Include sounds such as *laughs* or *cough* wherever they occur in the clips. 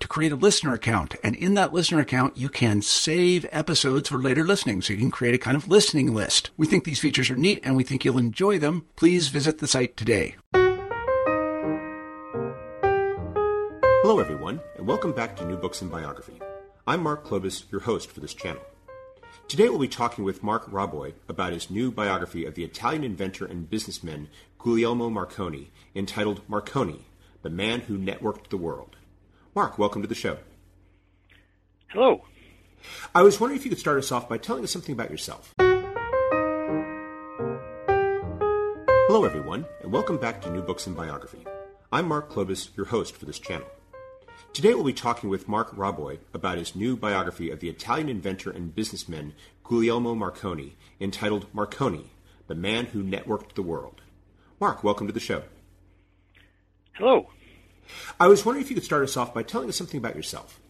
to create a listener account. And in that listener account, you can save episodes for later listening. So you can create a kind of listening list. We think these features are neat and we think you'll enjoy them. Please visit the site today. Hello, everyone, and welcome back to New Books in Biography. I'm Mark Klobas, your host for this channel. Today we'll be talking with Marc Raboy about his new biography of the Italian inventor and businessman Guglielmo Marconi, entitled Marconi, the man who networked the world. Mark, welcome to the show. Hello. I was wondering if you could start us off by telling us something about yourself. Hello, everyone, and welcome back to New Books in Biography. I'm Mark Klobas, your host for this channel. Today we'll be talking with Marc Raboy about his new biography of the Italian inventor and businessman Guglielmo Marconi, entitled Marconi, the man who networked the world. Mark, welcome to the show. Hello. I was wondering if you could start us off by telling us something about yourself.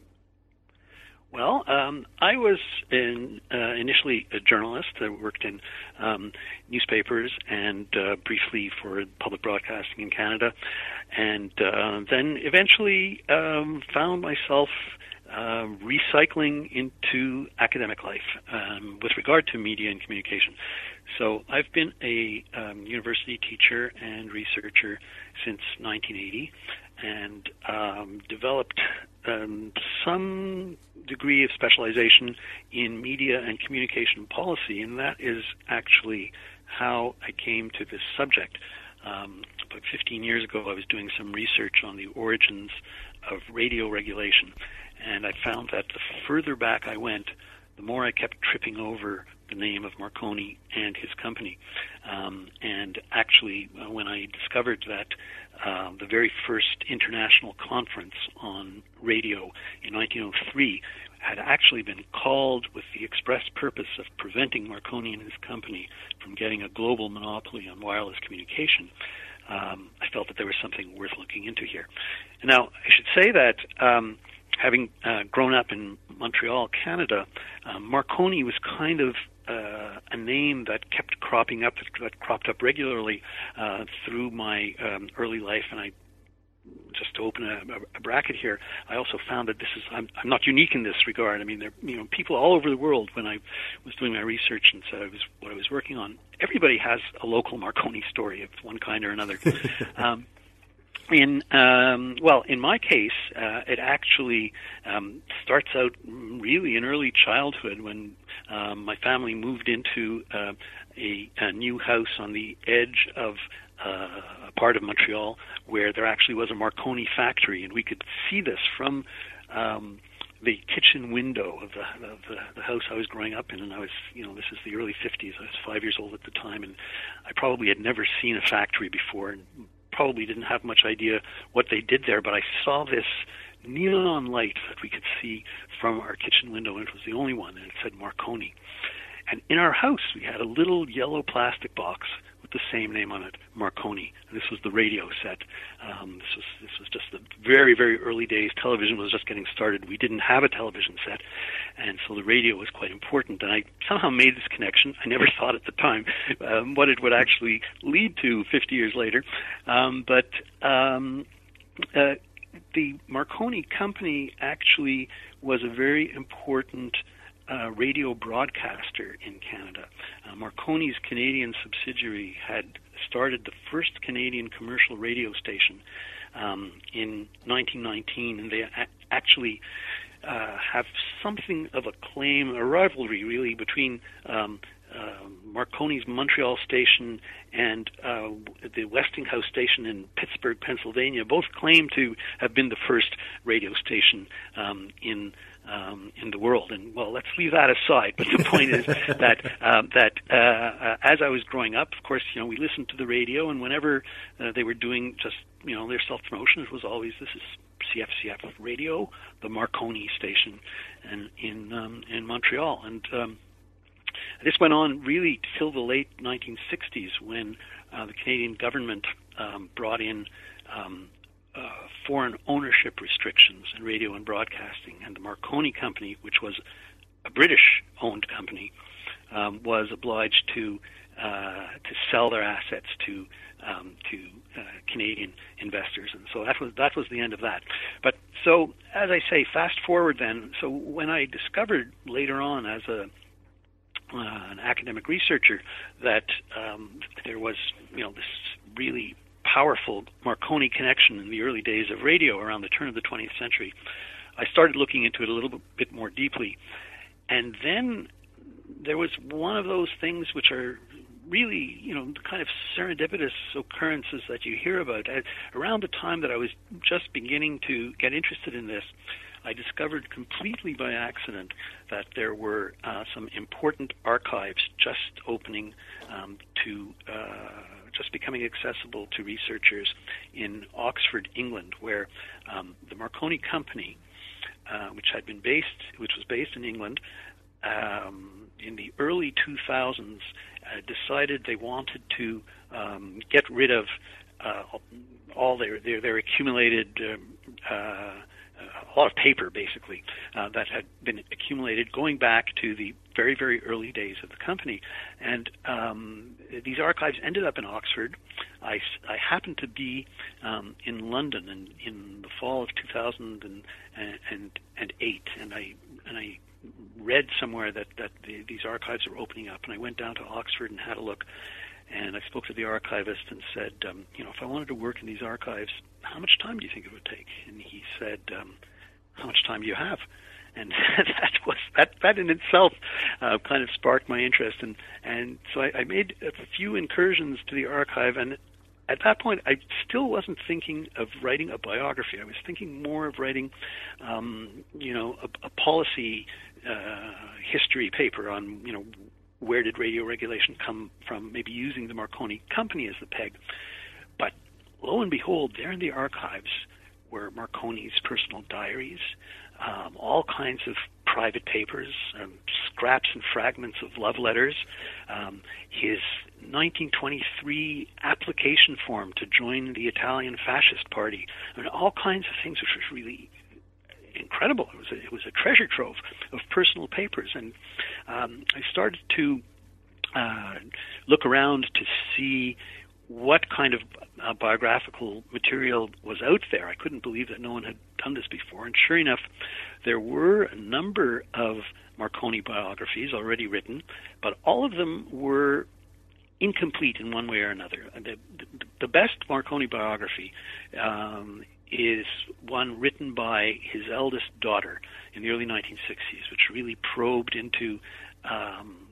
Well, um, I was in, uh, initially a journalist. I worked in um, newspapers and uh, briefly for public broadcasting in Canada, and uh, then eventually um, found myself uh, recycling into academic life um, with regard to media and communication. So I've been a um, university teacher and researcher since 1980 and um, developed um, some degree of specialization in media and communication policy, and that is actually how I came to this subject. Um, about 15 years ago, I was doing some research on the origins of radio regulation, and I found that the further back I went, the more I kept tripping over the name of Marconi and his company. Um, and actually, uh, when I discovered that uh, the very first international conference on radio in 1903 had actually been called with the express purpose of preventing Marconi and his company from getting a global monopoly on wireless communication, um, I felt that there was something worth looking into here. Now, I should say that um, having uh, grown up in Montreal, Canada, um, Marconi was kind of uh, a name that kept cropping up, that cropped up regularly uh, through my um, early life, and I just to open a, a, bracket here, I also found that this is I'm, I'm not unique in this regard. I mean, there you know people all over the world. When I was doing my research and said I was what I was working on, everybody has a local Marconi story of one kind or another. *laughs* um, in um, well, in my case, uh, it actually um, starts out really in early childhood when um, my family moved into uh, a, a new house on the edge of uh, a part of Montreal where there actually was a Marconi factory, and we could see this from um, the kitchen window of the, of the the house I was growing up in, and I was, you know, this is the early '50s. I was five years old at the time, and I probably had never seen a factory before, and probably didn't have much idea what they did there, but I saw this neon light that we could see from our kitchen window, and it was the only one, and it said Marconi. And in our house, we had a little yellow plastic box the same name on it, Marconi. And this was the radio set. Um, this was this was just the very very early days. Television was just getting started. We didn't have a television set, and so the radio was quite important. And I somehow made this connection. I never *laughs* thought at the time um, what it would actually lead to 50 years later, um, but. Um, uh, the Marconi company actually was a very important radio broadcaster in Canada. Uh, Marconi's Canadian subsidiary had started the first Canadian commercial radio station um, in 1919, and they a- actually uh, have something of a claim, a rivalry really between um, uh, Marconi's Montreal station and uh, the Westinghouse station in Pittsburgh, Pennsylvania, both claim to have been the first radio station um, in um, in the world. And well, let's leave that aside. But the point is *laughs* that um, that uh, uh, as I was growing up, of course, you know, we listened to the radio, and whenever uh, they were doing just you know their self promotion, it was always this is CFCF radio, the Marconi station, and in um, in Montreal, and um, this went on really till the late 1960s when uh, the Canadian government um, brought in um, uh, foreign ownership restrictions in radio and broadcasting, and the Marconi Company, which was a British-owned company, um, was obliged to uh, to sell their assets to um, to uh, Canadian investors, and so that was that was the end of that. But so, as I say, fast forward then. So when I discovered later on, as a uh, an academic researcher, that um, there was you know this really powerful Marconi connection in the early days of radio around the turn of the 20th century. I started looking into it a little bit more deeply, and then there was one of those things which are really, you know, kind of serendipitous occurrences that you hear about. around the time that I was just beginning to get interested in this, I discovered completely by accident that there were uh, some important archives just opening um, to uh, just becoming accessible to researchers in Oxford, England, where um, the Marconi Company, uh, which had been based, which was based in England, um, in the early 2000s, uh, decided they wanted to um, get rid of uh, all their their, their accumulated um, uh, a lot of paper, basically, uh, that had been accumulated going back to the very, very early days of the company. And um, these archives ended up in Oxford. I, I happened to be um, in London in, in the fall of 2008, and I and I read somewhere that that the, these archives were opening up, and I went down to Oxford and had a look. And I spoke to the archivist and said, um, you know, if I wanted to work in these archives, how much time do you think it would take? And he said, um, how much time do you have? And *laughs* that was that that in itself uh, kind of sparked my interest, and and so I, I made a few incursions to the archive, and at that point, I still wasn't thinking of writing a biography. I was thinking more of writing, um, you know, a, a policy uh, history paper on, you know, where did radio regulation come from? Maybe using the Marconi Company as the peg. Lo and behold, there in the archives were Marconi's personal diaries, um, all kinds of private papers, um, scraps and fragments of love letters, um, his 1923 application form to join the Italian Fascist Party, mean, all kinds of things which was really incredible. It was a, it was a treasure trove of personal papers, and um, I started to uh, look around to see what kind of uh, biographical material was out there. I couldn't believe that no one had done this before. And sure enough, there were a number of Marconi biographies already written, but all of them were incomplete in one way or another. The, the, the best Marconi biography um, is one written by his eldest daughter in the early 1960s, which really probed into um,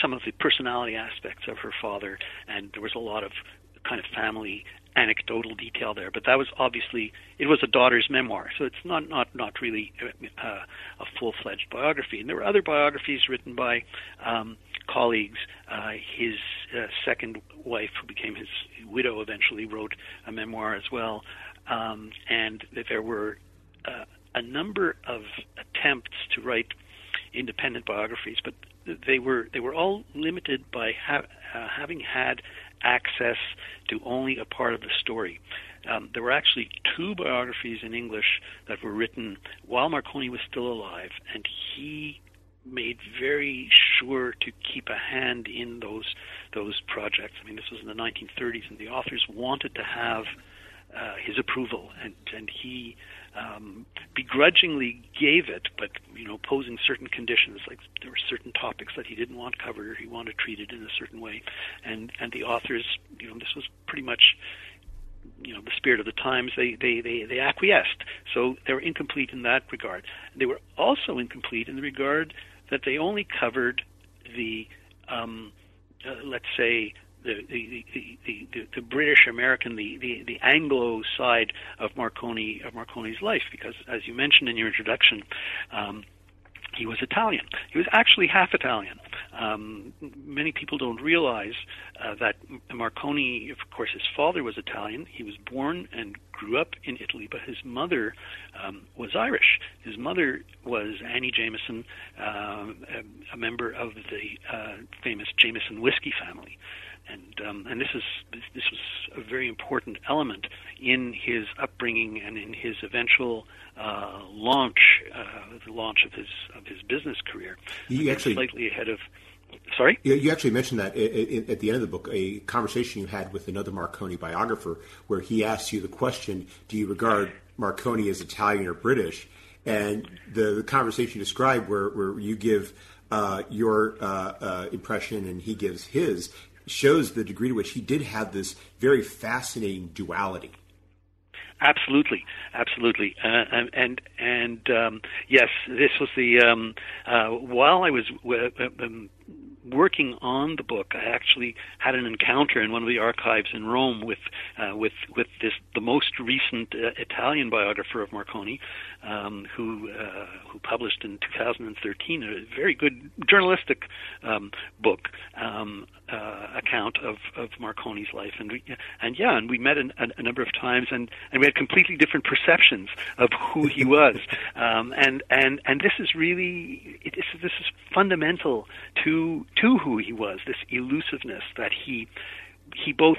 some of the personality aspects of her father, and there was a lot of kind of family anecdotal detail there. But that was obviously it was a daughter's memoir, so it's not not not really uh, a full fledged biography. And there were other biographies written by um, colleagues. Uh, his uh, second wife, who became his widow, eventually wrote a memoir as well. Um, and there were uh, a number of attempts to write independent biographies, but they were they were all limited by ha- uh, having had access to only a part of the story. Um, there were actually two biographies in English that were written while Marconi was still alive, and he made very sure to keep a hand in those those projects. I mean, this was in the 1930s, and the authors wanted to have uh, his approval, and and he um, begrudgingly gave it, but you know, posing certain conditions, like there were certain topics that he didn't want covered, or he wanted treated in a certain way, and and the authors, you know, this was pretty much you know the spirit of the times. They, they, they, they acquiesced. So they were incomplete in that regard. They were also incomplete in the regard that they only covered the um, uh, let's say the the, the, the, British American the, the, the Anglo side of Marconi of Marconi's life because as you mentioned in your introduction um, he was Italian. He was actually half Italian. Um, many people don't realize uh, that Marconi, of course, his father was Italian. He was born and grew up in Italy, but his mother um, was Irish. His mother was Annie Jameson, uh, a, member of the uh, famous Jameson whiskey family and um, and this is this was a very important element in his upbringing and in his eventual uh, launch, uh, the launch of his of his business career. You actually slightly ahead of. Sorry, you actually mentioned that at the end of the book, a conversation you had with another Marconi biographer, where he asked you the question, "Do you regard Marconi as Italian or British?" And the, the conversation you described, where where you give uh, your uh, uh, impression and he gives his, shows the degree to which he did have this very fascinating duality. Absolutely, absolutely, uh, and and, and um, yes, this was the um, uh, while I was uh, um, working on the book, I actually had an encounter in one of the archives in Rome with uh, with with this the most recent uh, Italian biographer of Marconi, um, who uh, who published in 2013 a very good journalistic um, book. Um, uh, account of, of Marconi's life, and we, and yeah, and we met an, a, a number of times, and, and we had completely different perceptions of who he *laughs* was, um, and and and this is really it, this, this is fundamental to to who he was, this elusiveness that he he both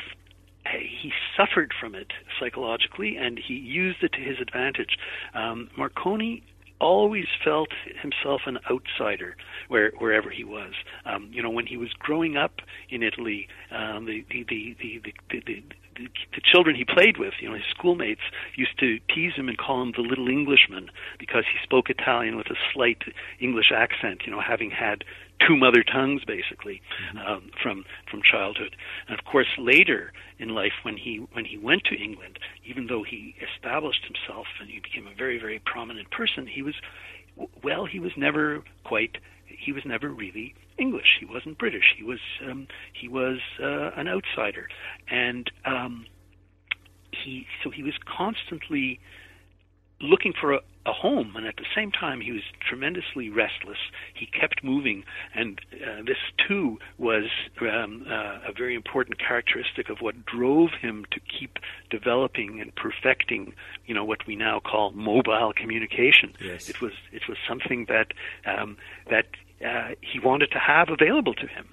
he suffered from it psychologically and he used it to his advantage. Um, Marconi always felt himself an outsider where, wherever he was. Um, you know, when he was growing up in Italy, um, the, the, the, the, the, the, the, children he played with, you know, his schoolmates, used to tease him and call him the little Englishman because he spoke Italian with a slight English accent, you know, having had two mother tongues basically mm-hmm. um, from from childhood. And of course, later in life, when he when he went to England, even though he established himself and he became a very very prominent person, he was well, he was never quite he was never really English. He wasn't British. He was um, he was uh, an outsider, and um, he so he was constantly looking for a, a home, and at the same time, he was tremendously restless. He kept moving, and uh, this too was um, uh, a very important characteristic of what drove him to keep developing and perfecting, you know, what we now call mobile communication. Yes. It was it was something that um, that uh, he wanted to have available to him.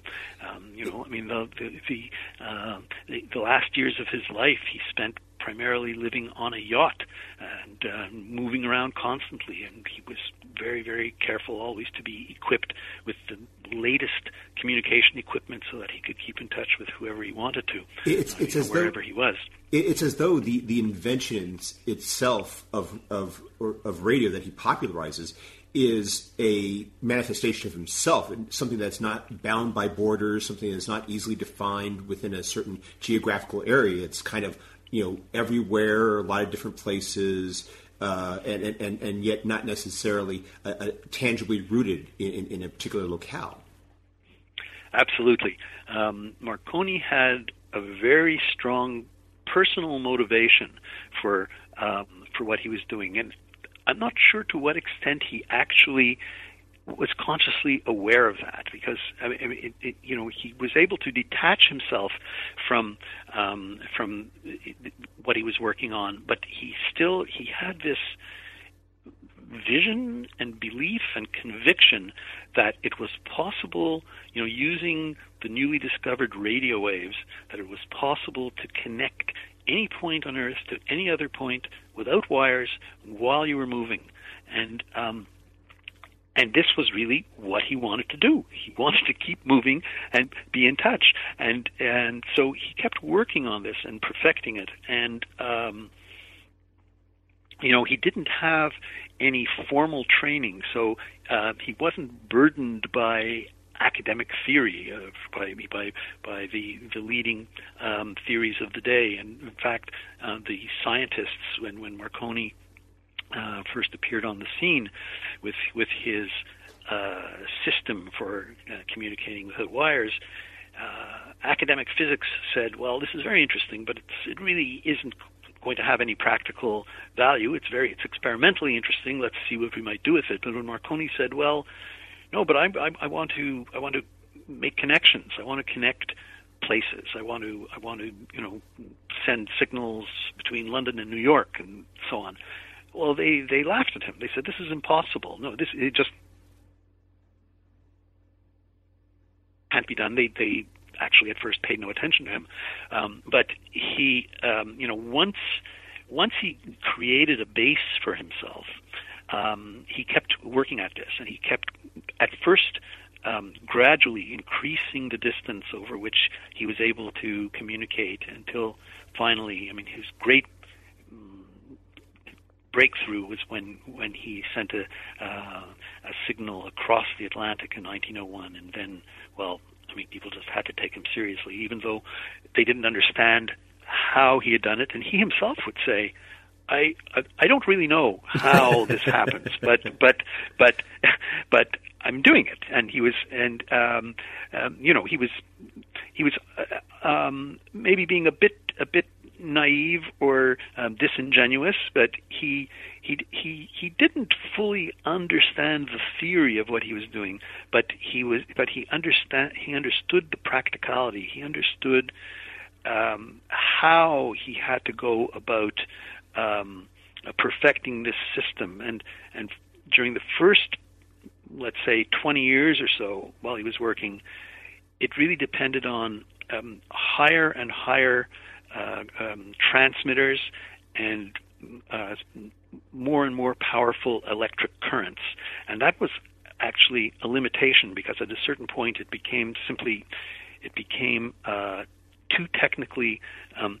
Um, you know, I mean, the the the, uh, the the last years of his life he spent primarily living on a yacht and uh, moving around constantly. And he was very, very careful always to be equipped with the latest communication equipment so that he could keep in touch with whoever he wanted to, it's, uh, it's know, wherever though, he was. It's as though the, the inventions itself of, of, of radio that he popularizes is a manifestation of himself, and something that's not bound by borders, something that's not easily defined within a certain geographical area. It's kind of you know everywhere, a lot of different places, uh, and, and and yet not necessarily uh, uh, tangibly rooted in, in, a particular locale. Absolutely, um, Marconi had a very strong personal motivation for um, for what he was doing, and I'm not sure to what extent he actually was consciously aware of that because I mean, it, it, you know he was able to detach himself from um, from what he was working on, but he still he had this vision and belief and conviction that it was possible, you know, using the newly discovered radio waves, that it was possible to connect any point on Earth to any other point without wires while you were moving. And um, and this was really what he wanted to do. He wanted to keep moving and be in touch, and and so he kept working on this and perfecting it. And um, you know, he didn't have any formal training, so uh, he wasn't burdened by academic theory uh, by by by the the leading um, theories of the day. And in fact, uh, the scientists when when Marconi uh, first appeared on the scene with with his uh, system for uh, communicating without wires. Uh, academic physics said, "Well, this is very interesting, but it really isn't going to have any practical value. It's very, it's experimentally interesting. Let's see what we might do with it." But when Marconi said, "Well, no, but I, I, I want to, I want to make connections. I want to connect places. I want to, I want to, you know, send signals between London and New York and so on." Well, they they laughed at him. They said, "This is impossible. No, this it just can't be done." They they actually at first paid no attention to him, um, but he, um, you know, once once he created a base for himself, um, he kept working at this, and he kept at first. Um, gradually increasing the distance over which he was able to communicate until finally, I mean, his great breakthrough was when when he sent a uh, a signal across the Atlantic in 1901, and then, well, I mean, people just had to take him seriously, even though they didn't understand how he had done it, and he himself would say. I I don't really know how *laughs* this happens, but but but but I'm doing it. And he was and um, um, you know he was he was uh, um, maybe being a bit a bit naive or um, disingenuous, but he he he he didn't fully understand the theory of what he was doing. But he was but he understand he understood the practicality. He understood um, how he had to go about um, perfecting this system. And and during the first, let's say, 20 years or so while he was working, it really depended on um, higher and higher uh, um, transmitters and uh, more and more powerful electric currents. And that was actually a limitation because at a certain point it became simply it became uh, too technically um,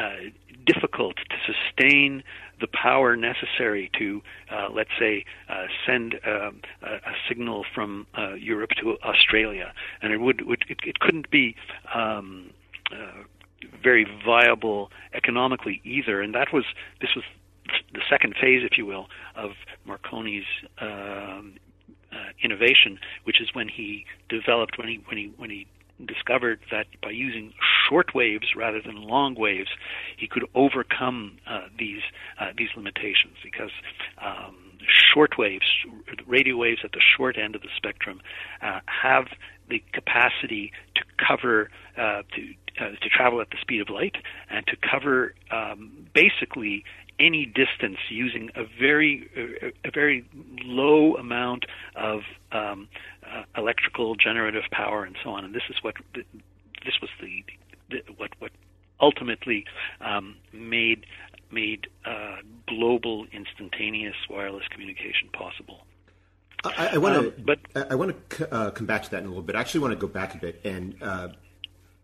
uh, difficult to sustain the power necessary to, uh, let's say, uh, send um, a, a, signal from uh, Europe to Australia, and it would, would it, it couldn't be um, uh, very viable economically either. And that was this was the second phase, if you will, of Marconi's um, uh, innovation, which is when he developed when he when he when he discovered that by using short waves rather than long waves, he could overcome uh, these uh, these limitations because um, short waves, radio waves at the short end of the spectrum, uh, have the capacity to cover uh, to uh, to travel at the speed of light and to cover um, basically any distance using a very a very low amount of um, uh, electrical generative power and so on. And this is what this was the, the what what ultimately um, made made uh, global instantaneous wireless communication possible. I, I want to, um, but I, I want to uh, come back to that in a little bit. I actually want to go back a bit and uh,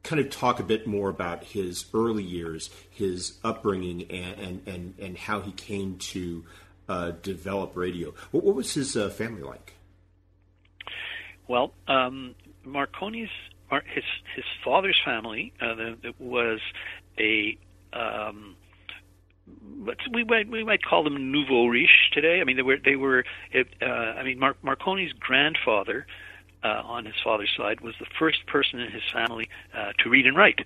kind of talk a bit more about his early years, his upbringing, and and and, and how he came to uh, develop radio. What, what was his uh, family like? Well, um, Marconi's his his father's family uh, was a um, we might we might call them nouveau riche today. I mean, they were they were. Uh, I mean, Mar- Marconi's grandfather uh, on his father's side was the first person in his family uh, to read and write,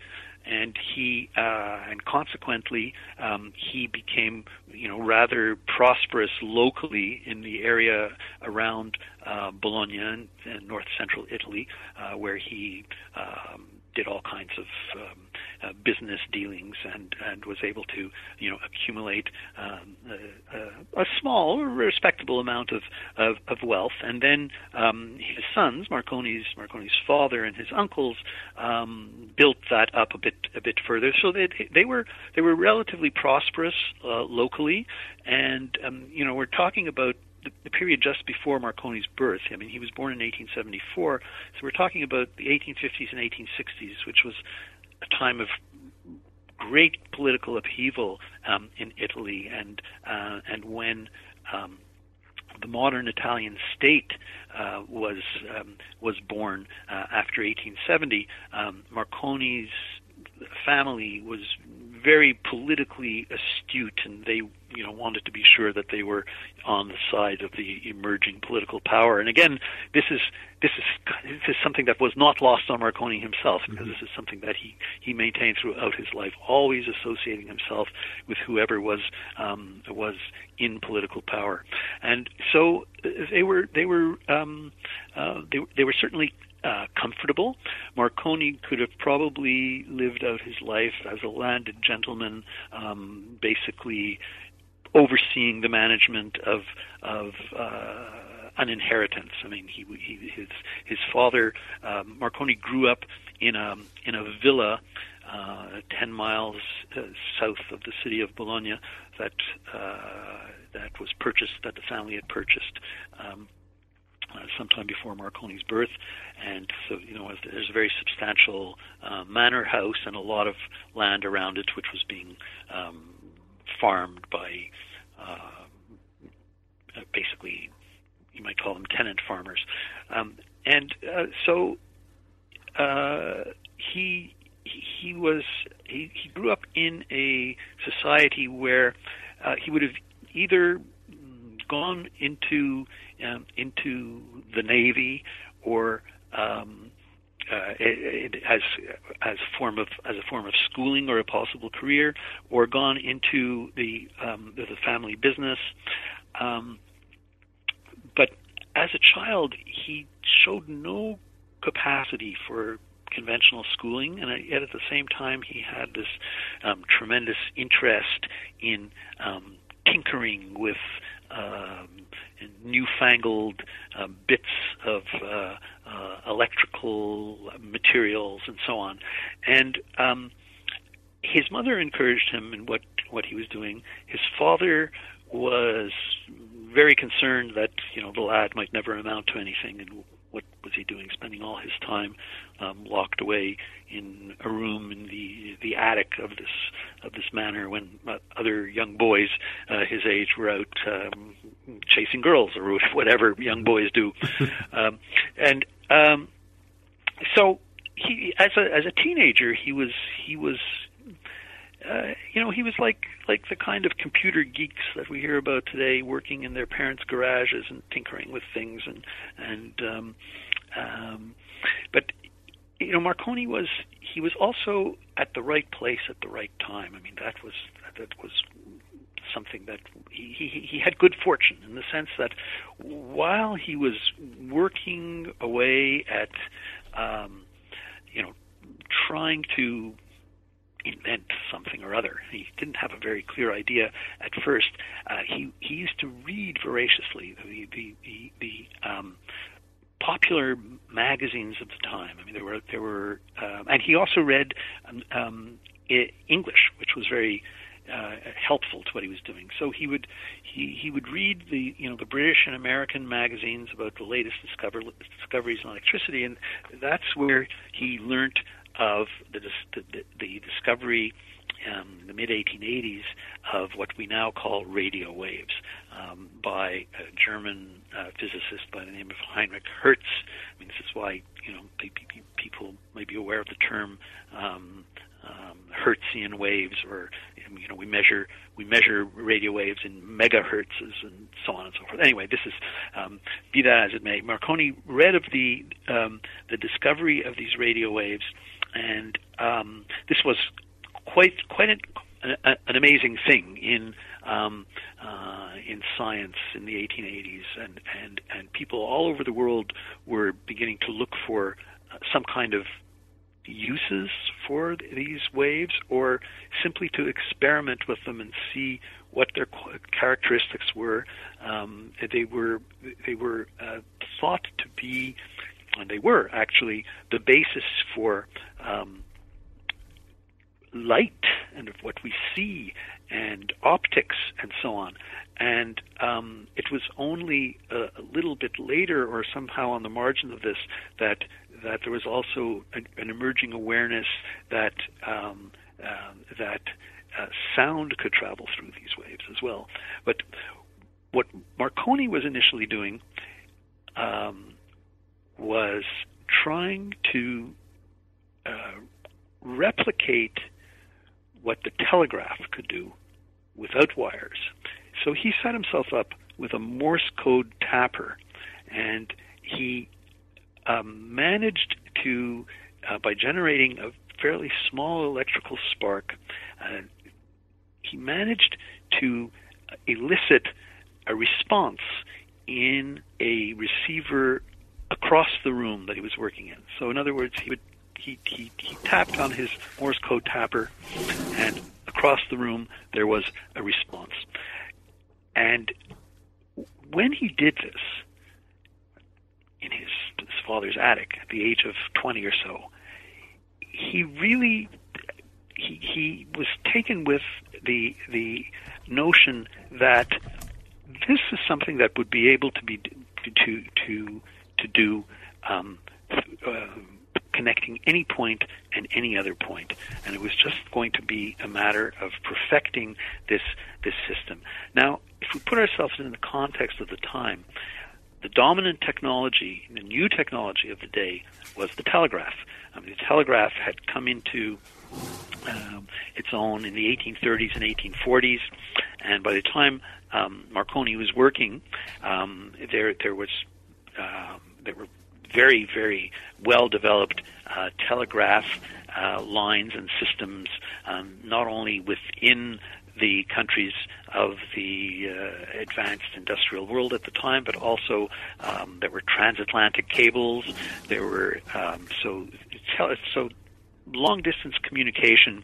and he uh, and consequently um, he became you know rather prosperous locally in the area around uh, Bologna and, north central Italy, uh, where he um, did all kinds of um, uh, business dealings and and was able to you know accumulate um, a, a, small respectable amount of, of, of wealth. And then um, his sons Marconi's Marconi's father and his uncles um, built that up a bit a bit further. So they they were they were relatively prosperous uh, locally. And um, you know we're talking about the, the period just before Marconi's birth. I mean, he was born in 1874, so we're talking about the 1850s and 1860s, which was a time of great political upheaval um, in Italy, and uh, and when um, the modern Italian state uh, was um, was born uh, after 1870, um, Marconi's family was very politically astute, and they you know wanted to be sure that they were on the side of the emerging political power. And again, this is this is this is something that was not lost on Marconi himself, because mm-hmm. this is something that he he maintained throughout his life, always associating himself with whoever was um, was in political power. And so uh, they were they were um, uh, they they were certainly uh, comfortable. Marconi could have probably lived out his life as a landed gentleman, um, basically overseeing the management of of uh, an inheritance. I mean, he, he his his father um, Marconi grew up in a in a villa uh, ten miles uh, south of the city of Bologna that uh, that was purchased that the family had purchased. Um, uh, sometime before Marconi's birth, and so you know there's a very substantial uh, manor house and a lot of land around it, which was being um, farmed by uh, basically you might call them tenant farmers, um, and uh, so uh, he he was he, he grew up in a society where uh, he would have either gone into um, into the Navy or um, uh, it, it, as as form of as a form of schooling or a possible career, or gone into the um, the family business. Um, but as a child, he showed no capacity for conventional schooling, and yet at the same time, he had this um, tremendous interest in um, tinkering with um, newfangled uh, bits of uh, uh, electrical materials and so on. And um, his mother encouraged him in what what he was doing. His father was very concerned that you know the lad might never amount to anything and what was he doing? Spending all his time um, locked away in a room in the the attic of this of this manor when uh, other young boys uh, his age were out um, chasing girls or *laughs* whatever young boys do, *laughs* um, and um, so he as a as a teenager he was he was uh, you know, he was like like the kind of computer geeks that we hear about today, working in their parents' garages and tinkering with things, and and um, um, but you know, Marconi was he was also at the right place at the right time. I mean, that was that was something that he, he, he had good fortune in the sense that while he was working away at um, you know trying to invent something or other. He didn't have a very clear idea at first. Uh, he he used to read voraciously the the the, the um, popular magazines of the time. I mean, there were there were, um, and he also read um, um, English, which was very uh, helpful to what he was doing. So he would he he would read the you know the British and American magazines about the latest discover, discoveries in electricity, and that's where he learned of the, the, the discovery um, in the mid 1880s of what we now call radio waves um, by a German uh, physicist by the name of Heinrich Hertz. I mean, this is why you know people may be aware of the term um, um, Hertzian waves, or you know we measure we measure radio waves in megahertzes and so on and so forth. Anyway, this is um, be that as it may. Marconi read of the um, the discovery of these radio waves and um, this was quite quite an, a, an amazing thing in um, uh, in science in the 1880s, and and and people all over the world were beginning to look for uh, some kind of uses for these waves or simply to experiment with them and see what their characteristics were. Um, they were they were uh, thought to be, and they were actually the basis for um, light and what we see and optics and so on. And um, it was only a, a, little bit later, or somehow on the margin of this, that that there was also an, an emerging awareness that um, uh, that uh, sound could travel through these waves as well. But what Marconi was initially doing um, was trying to uh, replicate what the telegraph could do without wires. So he set himself up with a Morse code tapper, and he um, managed to, uh, by generating a fairly small electrical spark, uh, he managed to elicit a response in a receiver across the room that he was working in. So, in other words, he would he, he, he tapped on his Morse code tapper, and across the room there was a response. And when he did this in his, his father's attic at the age of 20 or so, he really he, he was taken with the the notion that this is something that would be able to be to to to do um, uh, connecting any point and any other point, and it was just going to be a matter of perfecting this this system. Now, if we put ourselves in the context of the time, the dominant technology, the new technology of the day, was the telegraph. I mean, the telegraph had come into um, its own in the 1830s and 1840s, and by the time um, Marconi was working, um, there there was uh, there were very very well developed uh, telegraph uh, lines and systems, um, not only within the countries of the uh, advanced industrial world at the time, but also um, there were transatlantic cables. There were um, so so long distance communication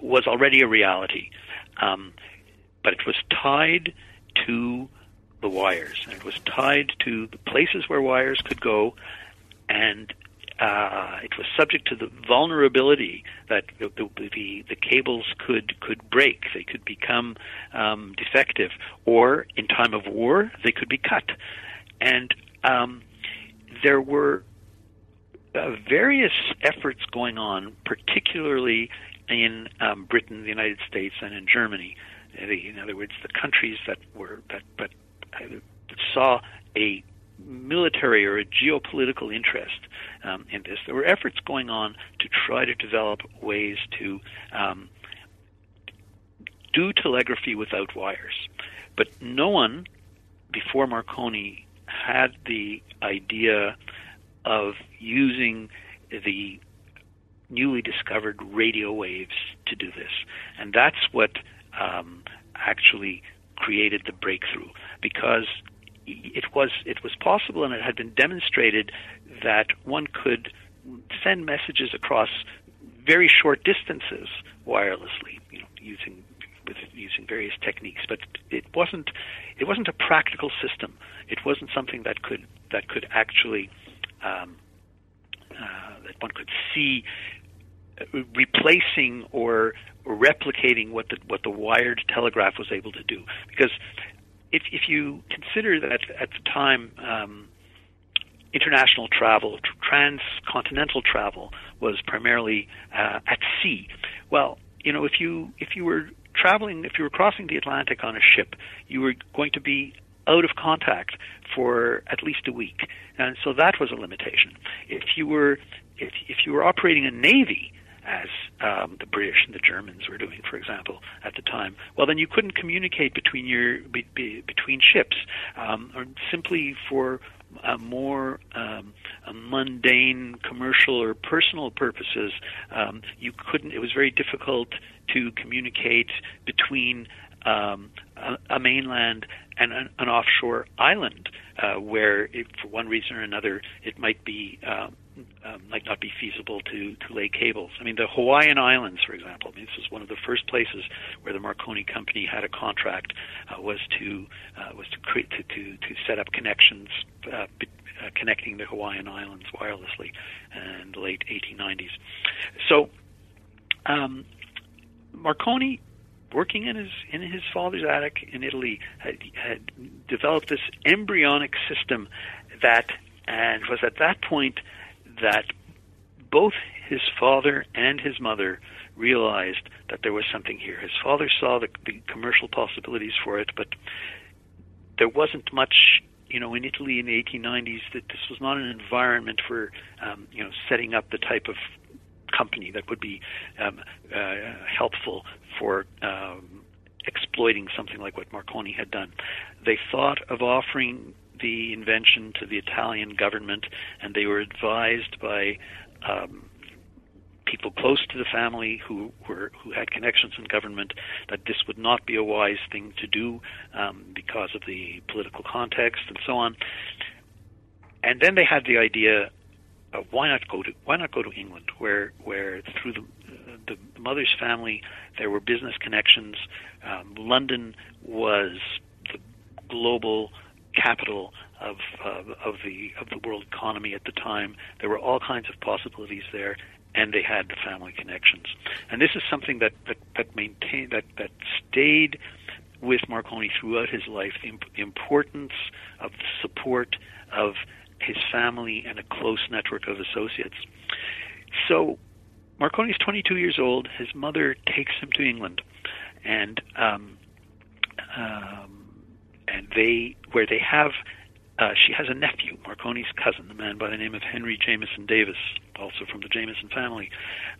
was already a reality, um, but it was tied to the wires, and it was tied to the places where wires could go, and uh, it was subject to the vulnerability that the, the, the, cables could could break, they could become um, defective, or in time of war they could be cut, and um, there were uh, various efforts going on, particularly in um, Britain, the United States, and in Germany. In other words, the countries that were that, that saw a military or a geopolitical interest um, in this. There were efforts going on to try to develop ways to um, do telegraphy without wires. But no one before Marconi had the idea of using the newly discovered radio waves to do this. And that's what um, actually created the breakthrough because it was it was possible and it had been demonstrated that one could send messages across very short distances wirelessly, you know, using with using various techniques. But it wasn't it wasn't a practical system. It wasn't something that could that could actually um, uh, that one could see uh, replacing or, or replicating what the what the wired telegraph was able to do. Because if if you consider that at the time um, international travel, transcontinental travel was primarily uh, at sea. Well, you know, if you if you were traveling, if you were crossing the Atlantic on a ship, you were going to be out of contact for at least a week, and so that was a limitation. If you were if, if you were operating a navy, as um, the British and the Germans were doing, for example, at the time, well, then you couldn't communicate between your be, be, between ships, um, or simply for more um, mundane commercial or personal purposes, um, you couldn't. It was very difficult to communicate between um, a, a mainland and an, an offshore island, uh, where, for one reason or another, it might be uh, um, might not be feasible to, to lay cables. I mean, the Hawaiian Islands, for example, I mean, this was one of the first places where the Marconi Company had a contract uh, was to uh, was to create to, to to set up connections uh, uh, connecting the Hawaiian Islands wirelessly in the late 1890s. So, um, Marconi working in his in his father's attic in Italy had, had developed this embryonic system that and was at that point that both his father and his mother realized that there was something here. His father saw the, the commercial possibilities for it, but there wasn't much, you know, in Italy in the 1890s. That this was not an environment for, um, you know, setting up the type of company that would be um, uh, helpful for um, exploiting something like what Marconi had done. They thought of offering the invention to the Italian government, and they were advised by um, people close to the family who were who had connections in government that this would not be a wise thing to do um, because of the political context and so on. And then they had the idea of why not go to why not go to England, where where through the the mother's family there were business connections. Um, London was the global capital of uh, of the of the world economy at the time. There were all kinds of possibilities there, and they had the family connections. And this is something that that, that maintained that that stayed with Marconi throughout his life. The imp- importance of the support of his family and a close network of associates. So Marconi's 22 years old. His mother takes him to England, and um, um, and they where they have uh, she has a nephew, Marconi's cousin, a man by the name of Henry Jameson Davis, also from the Jameson family,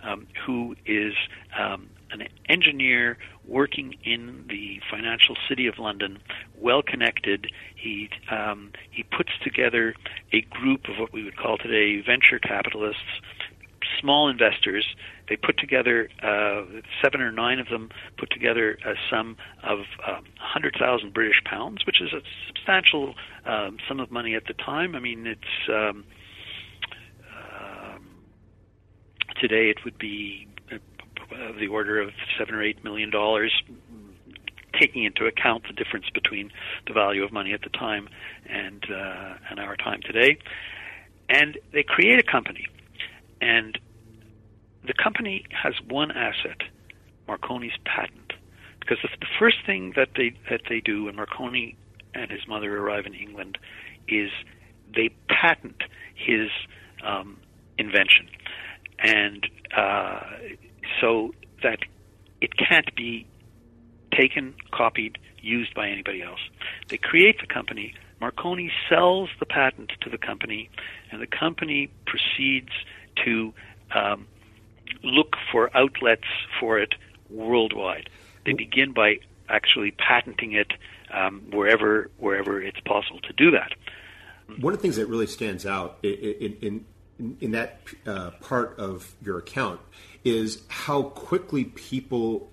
um, who is um, an engineer working in the financial city of London, well connected. He um, he puts together a group of what we would call today venture capitalists small investors. They put together uh, seven or nine of them put together a sum of um, 100,000 British pounds, which is a substantial um, sum of money at the time. I mean, it's um, um, today it would be of the order of seven or eight million dollars, taking into account the difference between the value of money at the time and uh, and our time today. And they create a company and the company has one asset, Marconi's patent. Because the, first thing that they that they do when Marconi and his mother arrive in England is they patent his um, invention, and uh, so that it can't be taken, copied, used by anybody else. They create the company. Marconi sells the patent to the company, and the company proceeds to um, look for outlets for it worldwide. They begin by actually patenting it um, wherever wherever it's possible to do that. One of the things that really stands out in in, in that uh, part of your account is how quickly people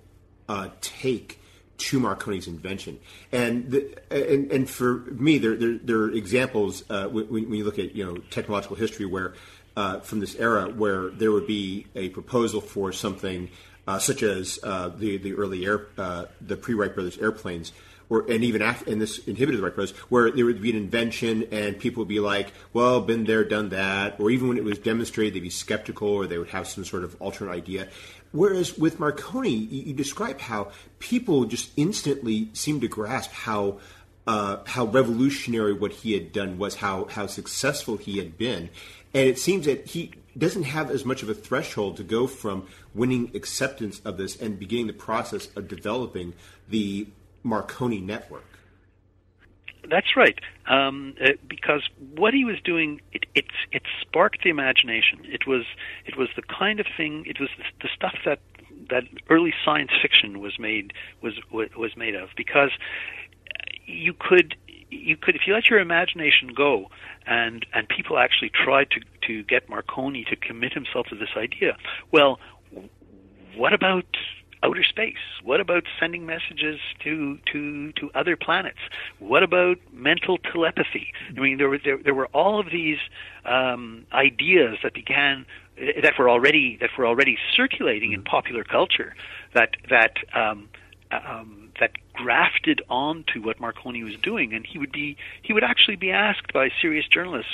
uh, take to Marconi's invention. And the, and, and for me, there, there, there are examples uh, when, when, you look at you know technological history where uh, from this era where there would be a proposal for something uh, such as uh, the the early air uh, the pre Wright brothers airplanes. Or, and even after, and this inhibited the Wright brothers, where there would be an invention and people would be like, well, been there, done that. Or even when it was demonstrated, they'd be skeptical or they would have some sort of alternate idea. Whereas with Marconi, you, you describe how people just instantly seemed to grasp how uh, how revolutionary what he had done was, how how successful he had been, and it seems that he doesn't have as much of a threshold to go from winning acceptance of this and beginning the process of developing the Marconi network. That's right, um, uh, because what he was doing it, it it sparked the imagination. It was it was the kind of thing. It was the stuff that that early science fiction was made was was made of because you could you could if you let your imagination go and and people actually tried to to get Marconi to commit himself to this idea well what about outer space? What about sending messages to to to other planets? What about mental telepathy? I mean, there were there, there were all of these um, ideas that began that were already that were already circulating in popular culture that that um, um, that grafted onto what Marconi was doing, and he would be he would actually be asked by serious journalists,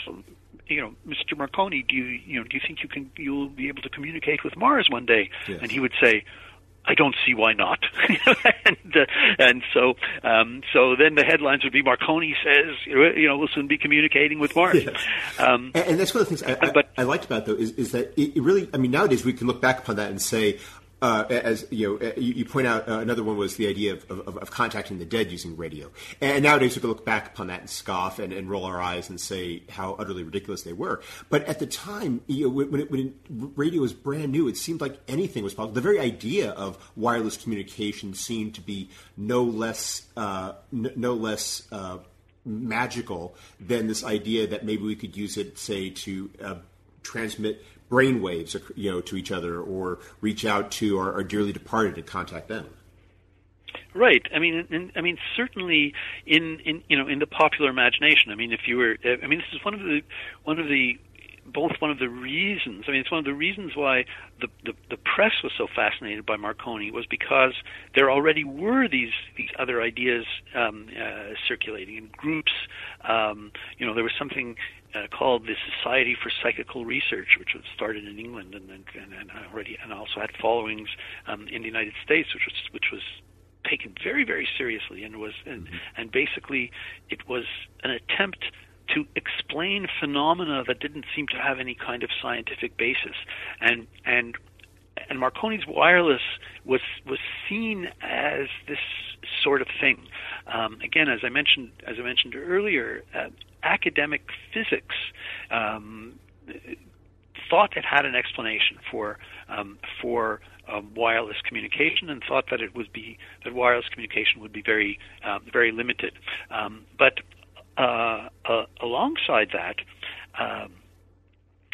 you know, Mr. Marconi, do you you know do you think you can you'll be able to communicate with Mars one day? Yes. And he would say. I don't see why not, *laughs* and uh, and so um, so then the headlines would be Marconi says you know we'll soon be communicating with Mars. Um, And, and that's one of the things I, I, But- I liked about it, though is, is that it really. I mean, nowadays we can look back upon that and say, uh, as you know, uh, you, you point out, uh, another one was the idea of, of, of contacting the dead using radio. And nowadays we can look back upon that and scoff and, and roll our eyes and say how utterly ridiculous they were. But at the time, you know, when, when, it, when radio was brand new, it seemed like anything was possible. The very idea of wireless communication seemed to be no less, uh, n- no less. Uh, magical than this idea that maybe we could use it, say, to uh, transmit brain waves, you know, to each other, or reach out to our, our dearly departed and contact them. Right. I mean, in, I mean, certainly in, in you know in the popular imagination. I mean, if you were, I mean, this is one of the one of the both one of the reasons. I mean, it's one of the reasons why the, the the press was so fascinated by Marconi was because there already were these these other ideas um, uh, circulating in groups. Um, you know, there was something uh, called the Society for Psychical Research, which was started in England and and, and, and already and also had followings um, in the United States, which was which was taken very very seriously and was and, and basically it was an attempt to explain phenomena that didn't seem to have any kind of scientific basis and and and Marconi's wireless was was seen as this sort of thing. Um, again, as I mentioned as I mentioned earlier, uh, academic physics um, thought it had an explanation for um, for um, wireless communication and thought that it would be that wireless communication would be very um, very limited. Um, but uh, uh, alongside that, um,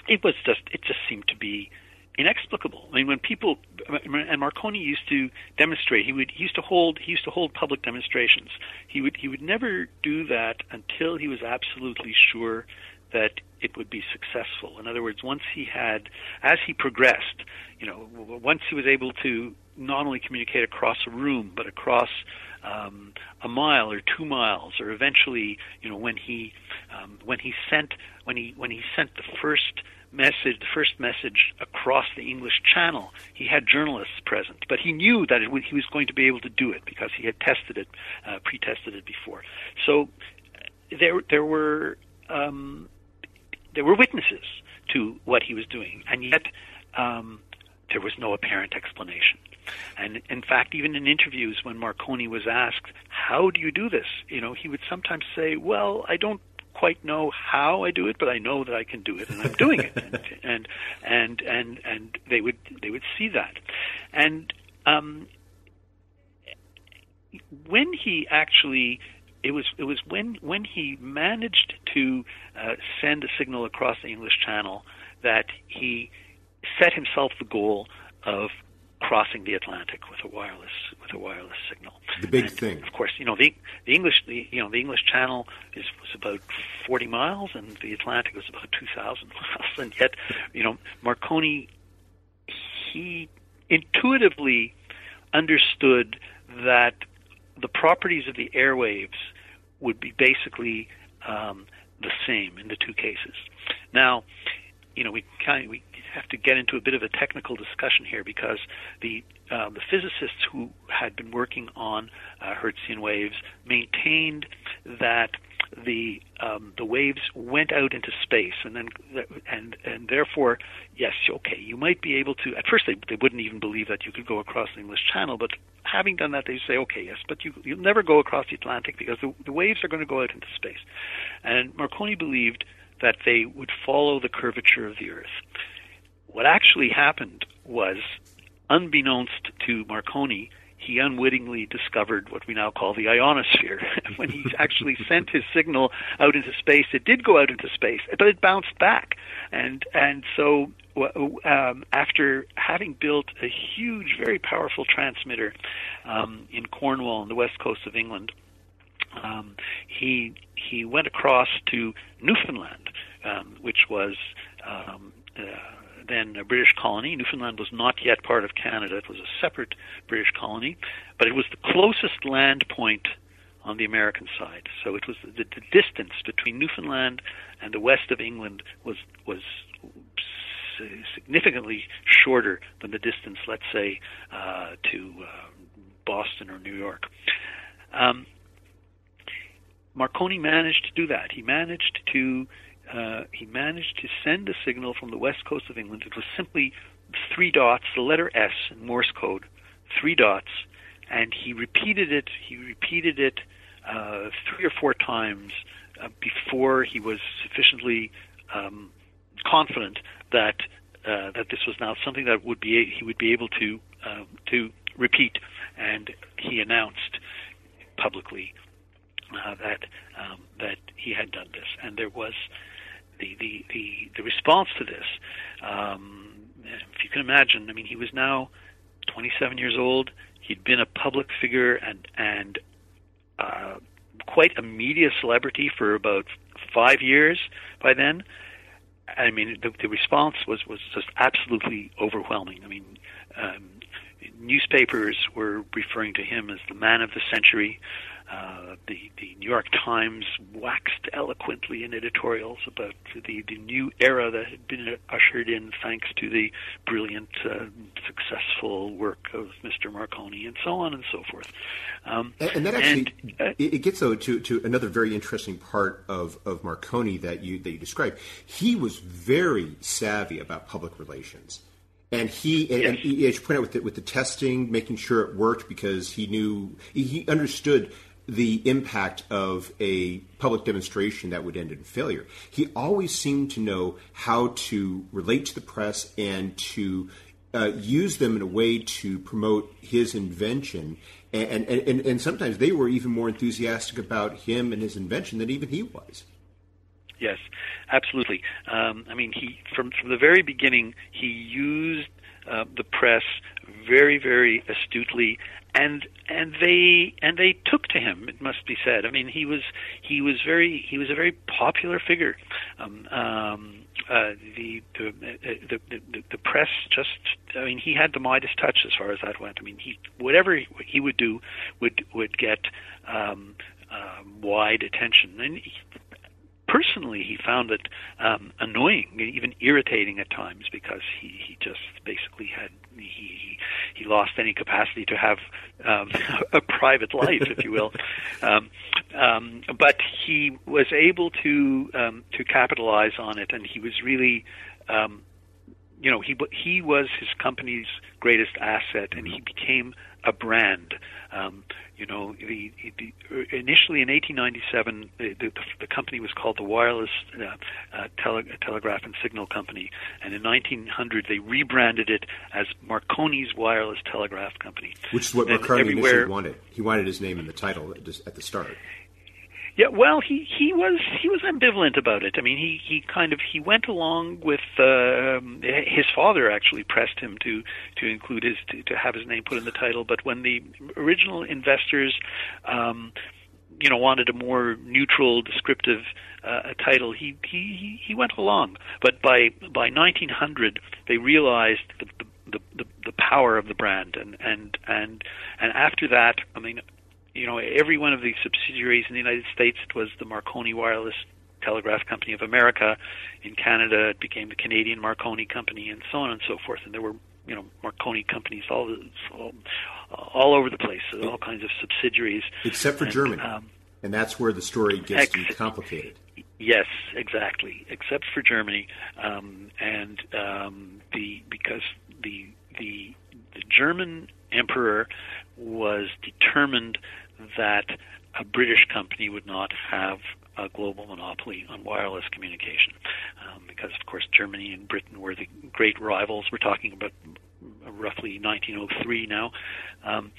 it was just it just seemed to be inexplicable. I mean, when people and Marconi used to demonstrate, he would he used to hold he used to hold public demonstrations. He would he would never do that until he was absolutely sure that it would be successful. In other words, once he had, as he progressed, you know, once he was able to not only communicate across a room, but across um, a mile or two miles, or eventually, you know, when he um, when he sent when he when he sent the first message, the first message across the English Channel, he had journalists present, but he knew that it, he was going to be able to do it because he had tested it, uh, pre-tested it before. So uh, there there were um, there were witnesses to what he was doing, and yet um, there was no apparent explanation. And in fact, even in interviews, when Marconi was asked, "How do you do this?" you know, he would sometimes say, "Well, I don't quite know how I do it, but I know that I can do it, and I'm doing it." and *laughs* and and and and they would they would see that, and um, when he actually it was it was when when he managed to uh, send a signal across the English Channel that he set himself the goal of crossing the Atlantic with a wireless with a wireless signal. The big And, thing. of course. You know the the English the you know the English Channel is was about forty miles, and the Atlantic was about two thousand miles, and yet you know Marconi he intuitively understood that the properties of the airwaves would be basically um, the same in the two cases. Now, you know, we kind of, we have to get into a bit of a technical discussion here because the uh, the physicists who had been working on uh, Hertzian waves maintained that the um, the waves went out into space and then and and therefore yes okay you might be able to at first they, they wouldn't even believe that you could go across the English Channel but having done that they say okay yes but you you'll never go across the Atlantic because the, the waves are going to go out into space. And Marconi believed that they would follow the curvature of the Earth what actually happened was unbeknownst to Marconi he unwittingly discovered what we now call the ionosphere. *laughs* when he actually *laughs* sent his signal out into space, it did go out into space, but it bounced back. And and so um, after having built a huge, very powerful transmitter um, in Cornwall on the west coast of England, um, he he went across to Newfoundland, um, which was um, uh, then a British colony. Newfoundland was not yet part of Canada; it was a separate British colony, but it was the closest land point on the American side. So it was the, the distance between Newfoundland and the west of England was was significantly shorter than the distance, let's say, uh, to uh, Boston or New York. Um, Marconi managed to do that. He managed to uh, he managed to send a signal from the west coast of England. It was simply three dots, the letter S in Morse code, three dots, and he repeated it. He repeated it uh, three or four times uh, before he was sufficiently um, confident that uh, that this was now something that would be he would be able to uh, to repeat. And he announced publicly uh, that um, that he had done this, and there was the the the, the response to this. Um, if you can imagine, I mean, he was now 27 years old. He'd been a public figure and and uh, quite a media celebrity for about five years by then. I mean, the, the response was was just absolutely overwhelming. I mean, um, newspapers were referring to him as the man of the century. Uh, the the New York Times waxed eloquently in editorials about the the new era that had been ushered in thanks to the brilliant, uh, successful work of Mr. Marconi, and so on and so forth. Um, and, and, that actually and, uh, it, gets though to, to another very interesting part of, of Marconi that you that you described. He was very savvy about public relations. And he, and, yes. and he, as you point out, with the, with the testing, making sure it worked because he knew he understood the impact of a public demonstration that would end in failure. He always seemed to know how to relate to the press and to uh, use them in a way to promote his invention. And, and, and, and sometimes they were even more enthusiastic about him and his invention than even he was. Yes, absolutely. Um, I mean, he from from the very beginning he used uh, the press very, very astutely and and they and they took to him. It must be said. I mean, he was he was very he was a very popular figure. Um, um, uh, the, the, the the the press just I mean he had the Midas touch as far as that went. I mean he whatever he would do would would get um, uh, wide attention and he, personally he found it um, annoying even irritating at times because he he just basically had he he lost any capacity to have um, *laughs* a private life, if you will. *laughs* Um, um, but he was able to um, to capitalize on it, and he was really. Um, you know, he he was his company's greatest asset, and he became a brand. Um, you know, the, the, initially in 1897, the, the, the company was called the Wireless uh, uh, Tele, Telegraph and Signal Company, and in 1900 they rebranded it as Marconi's Wireless Telegraph Company. Which is what Marconi initially wanted. He wanted his name in the title at the start. Yeah, well, he he was he was ambivalent about it. I mean, he he kind of he went along with uh, his father actually pressed him to to include his to, to have his name put in the title, but when the original investors um you know wanted a more neutral descriptive uh, title he he he went along. But by by 1900 they realized the the the, the power of the brand. And and and and after that i mean you know, every one of the subsidiaries in the United States it was the Marconi Wireless Telegraph Company of America. In Canada, it became the Canadian Marconi Company, and so on and so forth. And there were, you know, Marconi companies all all, all over the place, all kinds of subsidiaries, except for and, Germany. Um, and that's where the story gets ex- complicated. Yes, exactly. Except for Germany, um, and um, the because the the the German emperor was determined that a British company would not have a global monopoly on wireless communication, um, because of course Germany and Britain were the great rivals. We're talking about roughly 1903 now, um,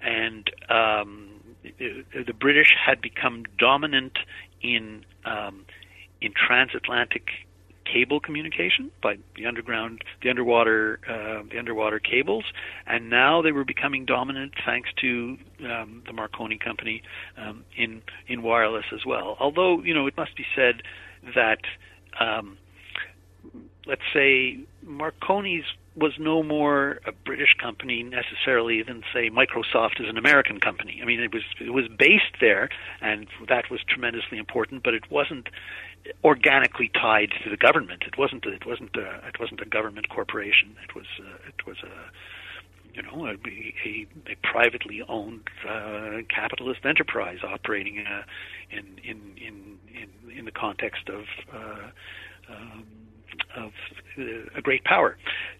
and um, the British had become dominant in um, in transatlantic cable communication by the underground, the underwater, uh, the underwater cables, and now they were becoming dominant thanks to um, the Marconi company um, in in wireless as well. Although you know it must be said that um, let's say Marconi's was no more a British company necessarily than say Microsoft is an American company. I mean, it was it was based there, and that was tremendously important. But it wasn't organically tied to the government. It wasn't. It wasn't. A, it wasn't a government corporation. It was. Uh, it was a you know, a, a, a privately owned uh, capitalist enterprise operating in, a, in, in, in, in, in the context of uh, um, of uh, a great power.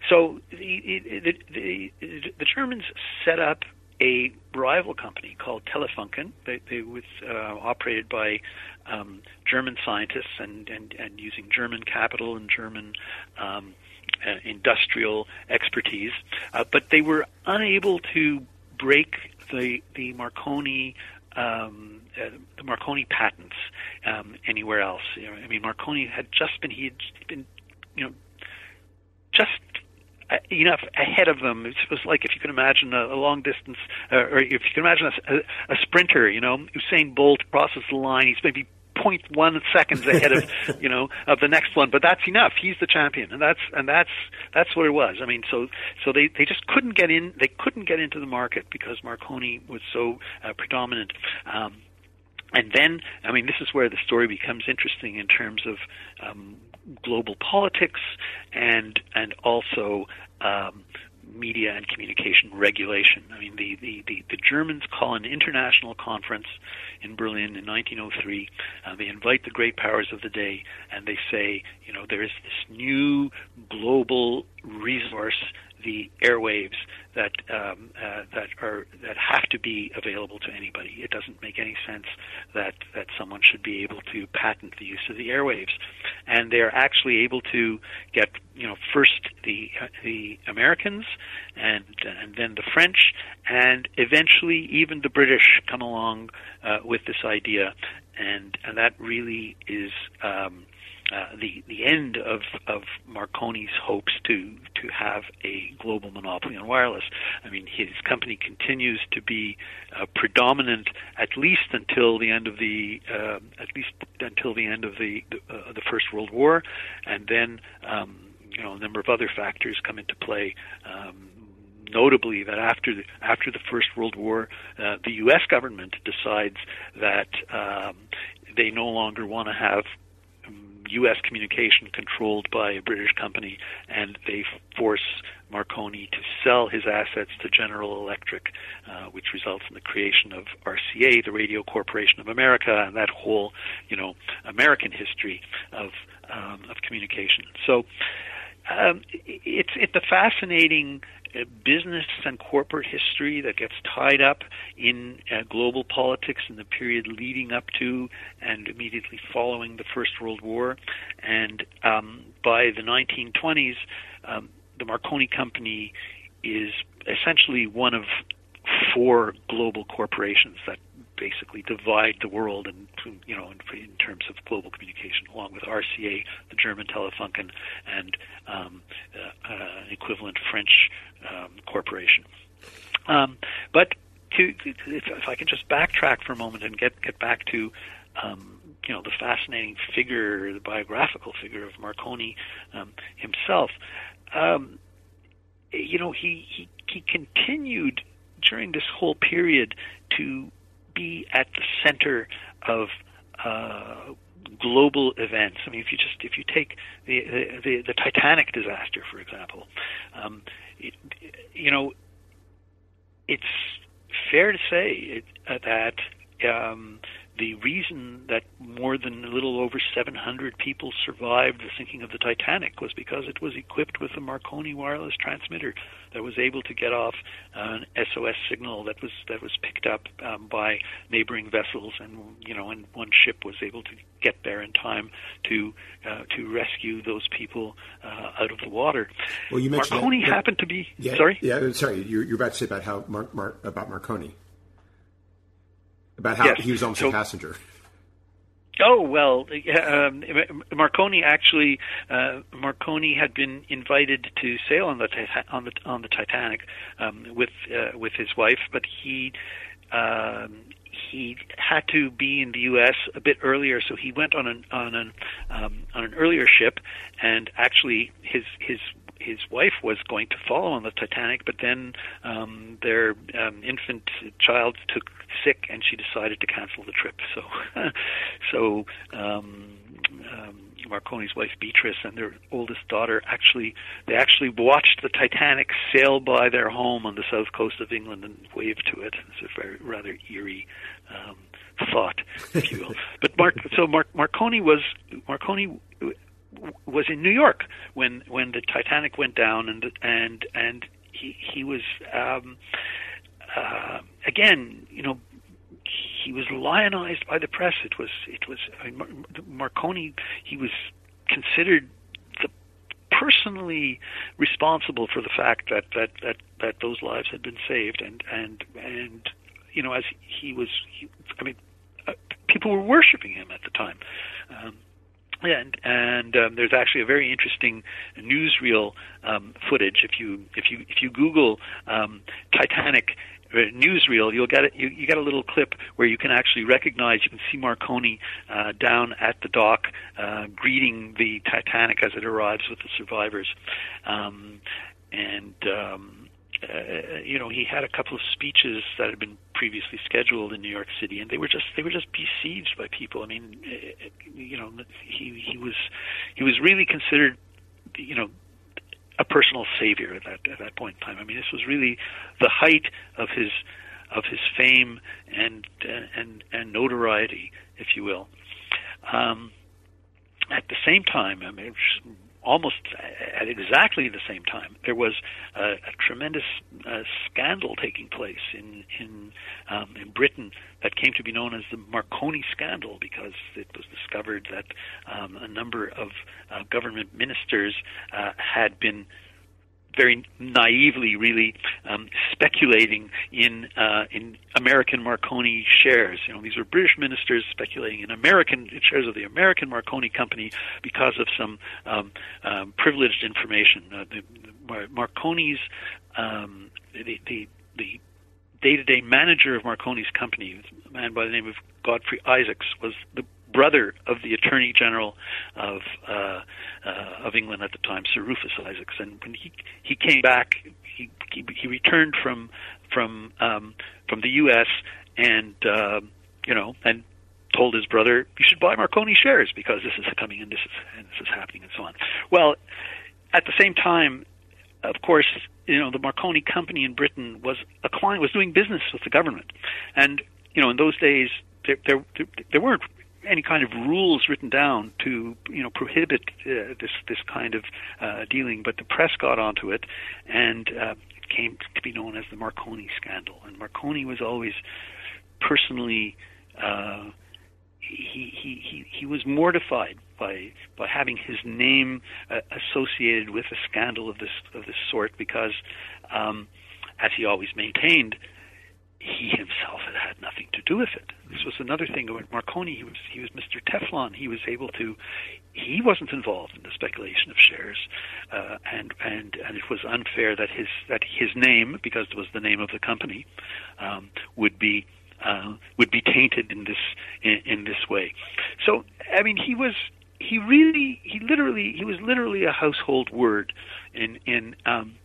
So the, the, the, the Germans set up a rival company called Telefunken. They, they was uh, operated by um, German scientists and, and, and using German capital and German um, uh, industrial expertise, uh, but they were unable to break the the Marconi um, uh, the Marconi patents um, anywhere else. You know, I mean, Marconi had just been he had been you know, just uh, enough ahead of them. It was like if you can imagine a, a long distance, uh, or if you can imagine a, a, a sprinter, you know, Usain Bolt crosses the line. He's maybe 0.1 seconds ahead of *laughs* you know of the next one but that's enough he's the champion and that's and that's that's what it was i mean so so they they just couldn't get in they couldn't get into the market because marconi was so uh, predominant um and then, I mean, this is where the story becomes interesting in terms of um, global politics and and also um, media and communication regulation. I mean, the, the, the, the, Germans call an international conference in Berlin in 1903. Uh, they invite the great powers of the day, and they say, you know, there is this new global resource the airwaves that um, uh, that are that have to be available to anybody. It doesn't make any sense that that someone should be able to patent the use of the airwaves, and they're actually able to get you know first the the Americans and and then the French and eventually even the British come along uh, with this idea, and and that really is. Um, uh, the the end of of Marconi's hopes to to have a global monopoly on wireless. I mean, his company continues to be uh, predominant at least until the end of the uh, at least until the end of the the, uh, the First World War, and then um, you know a number of other factors come into play. Um, notably that after the, after the First World War, uh, the U.S. government decides that um, they no longer want to have U.S. communication controlled by a British company, and they force Marconi to sell his assets to General Electric, uh, which results in the creation of RCA, the Radio Corporation of America, and that whole, you know, American history of um, of communication. So um, it's it's a fascinating uh, business and corporate history that gets tied up in uh, global politics in the period leading up to and immediately following the First World War. And um, by the 1920s, um, the Marconi Company is essentially one of four global corporations that basically divide the world and you know in, in, terms of global communication along with RCA the German Telefunken and um, uh, uh, equivalent French um, corporation. Um, but to, if, if, I can just backtrack for a moment and get get back to um, you know the fascinating figure the biographical figure of Marconi um, himself um, you know he, he he continued during this whole period to be at the center of uh, global events. I mean, if you just if you take the the, the, Titanic disaster, for example, um, it, you know, it's fair to say it, uh, that um, the reason that more than a little over 700 people survived the sinking of the Titanic was because it was equipped with a Marconi wireless transmitter that was able to get off an SOS signal that was that was picked up um, by neighboring vessels, and you know, and one ship was able to get there in time to uh, to rescue those people uh, out of the water. Well, you mentioned Marconi that, happened to be yeah, sorry. Yeah, sorry. You're, you're about to say about how Mar- Mar- about Marconi about how Yes. he was almost So- a passenger. Oh well, um, Marconi actually uh, Marconi had been invited to sail on the on the on the Titanic um, with uh, with his wife, but he um, he had to be in the U.S. a bit earlier, so he went on an on an um, on an earlier ship, and actually his his his wife was going to follow on the Titanic, but then um, their um, infant child took sick, and she decided to cancel the trip. So, *laughs* so um, um, Marconi's wife Beatrice and their oldest daughter actually they actually watched the Titanic sail by their home on the south coast of England and waved to it. It's a very rather eerie um, thought, if you will. *laughs* but Mark, so Mark, Marconi was Marconi was in New York when when the Titanic went down, and and and he he was um, uh, again, you know, he was lionized by the press. It was it was I mean, Mar- Marconi. He was considered the personally responsible for the fact that that that that those lives had been saved, and and and you know, as he was, he, I mean, uh, people were worshiping him at the time. Um, and and um, there's actually a very interesting newsreel um, footage. If you if you if you Google um, Titanic uh, newsreel, you'll get it. You, you get a little clip where you can actually recognize. You can see Marconi uh, down at the dock uh, greeting the Titanic as it arrives with the survivors, um, and. Um, uh, you know, he had a couple of speeches that had been previously scheduled in New York City, and they were just they were just besieged by people. I mean, uh, you know, he he was he was really considered, you know, a personal savior at that at that point in time. I mean, this was really the height of his of his fame and and and notoriety, if you will. Um, at the same time, I mean, almost at exactly the same time, there was a, a tremendous uh, scandal taking place in in um, in Britain that came to be known as the Marconi scandal because it was discovered that um, a number of uh, government ministers uh, had been very naively, really um, speculating in uh, in American Marconi shares. You know, these were British ministers speculating in American shares of the American Marconi company because of some um, um, privileged information. Uh, the, the Marconi's um, the the, the day-to-day manager of Marconi's company, a man by the name of Godfrey Isaacs, was the brother of the Attorney General of uh, uh, of England at the time, Sir Rufus Isaacs. And when he he came back, he he, he returned from from um, from the U.S. and uh, you know and told his brother, "You should buy Marconi shares because this is coming and this is and this is happening and so on." Well, at the same time, of course, you know the Marconi company in Britain was a client was doing business with the government, and you know in those days there there there weren't any kind of rules written down to you know prohibit uh, this this kind of uh, dealing, but the press got onto it, and uh, came to be known as the Marconi scandal. And Marconi was always personally uh, he, he he he was mortified by by having his name uh, associated with a scandal of this of this sort because, um, as he always maintained, he himself had had nothing to do with it. This was another thing about Marconi. He was he was Mr. Teflon. He was able to. He wasn't involved in the speculation of shares, uh, and and and it was unfair that his that his name, because it was the name of the company, um, would be uh, would be tainted in this in, in this way. So I mean, he was he really he literally he was literally a household word in in um,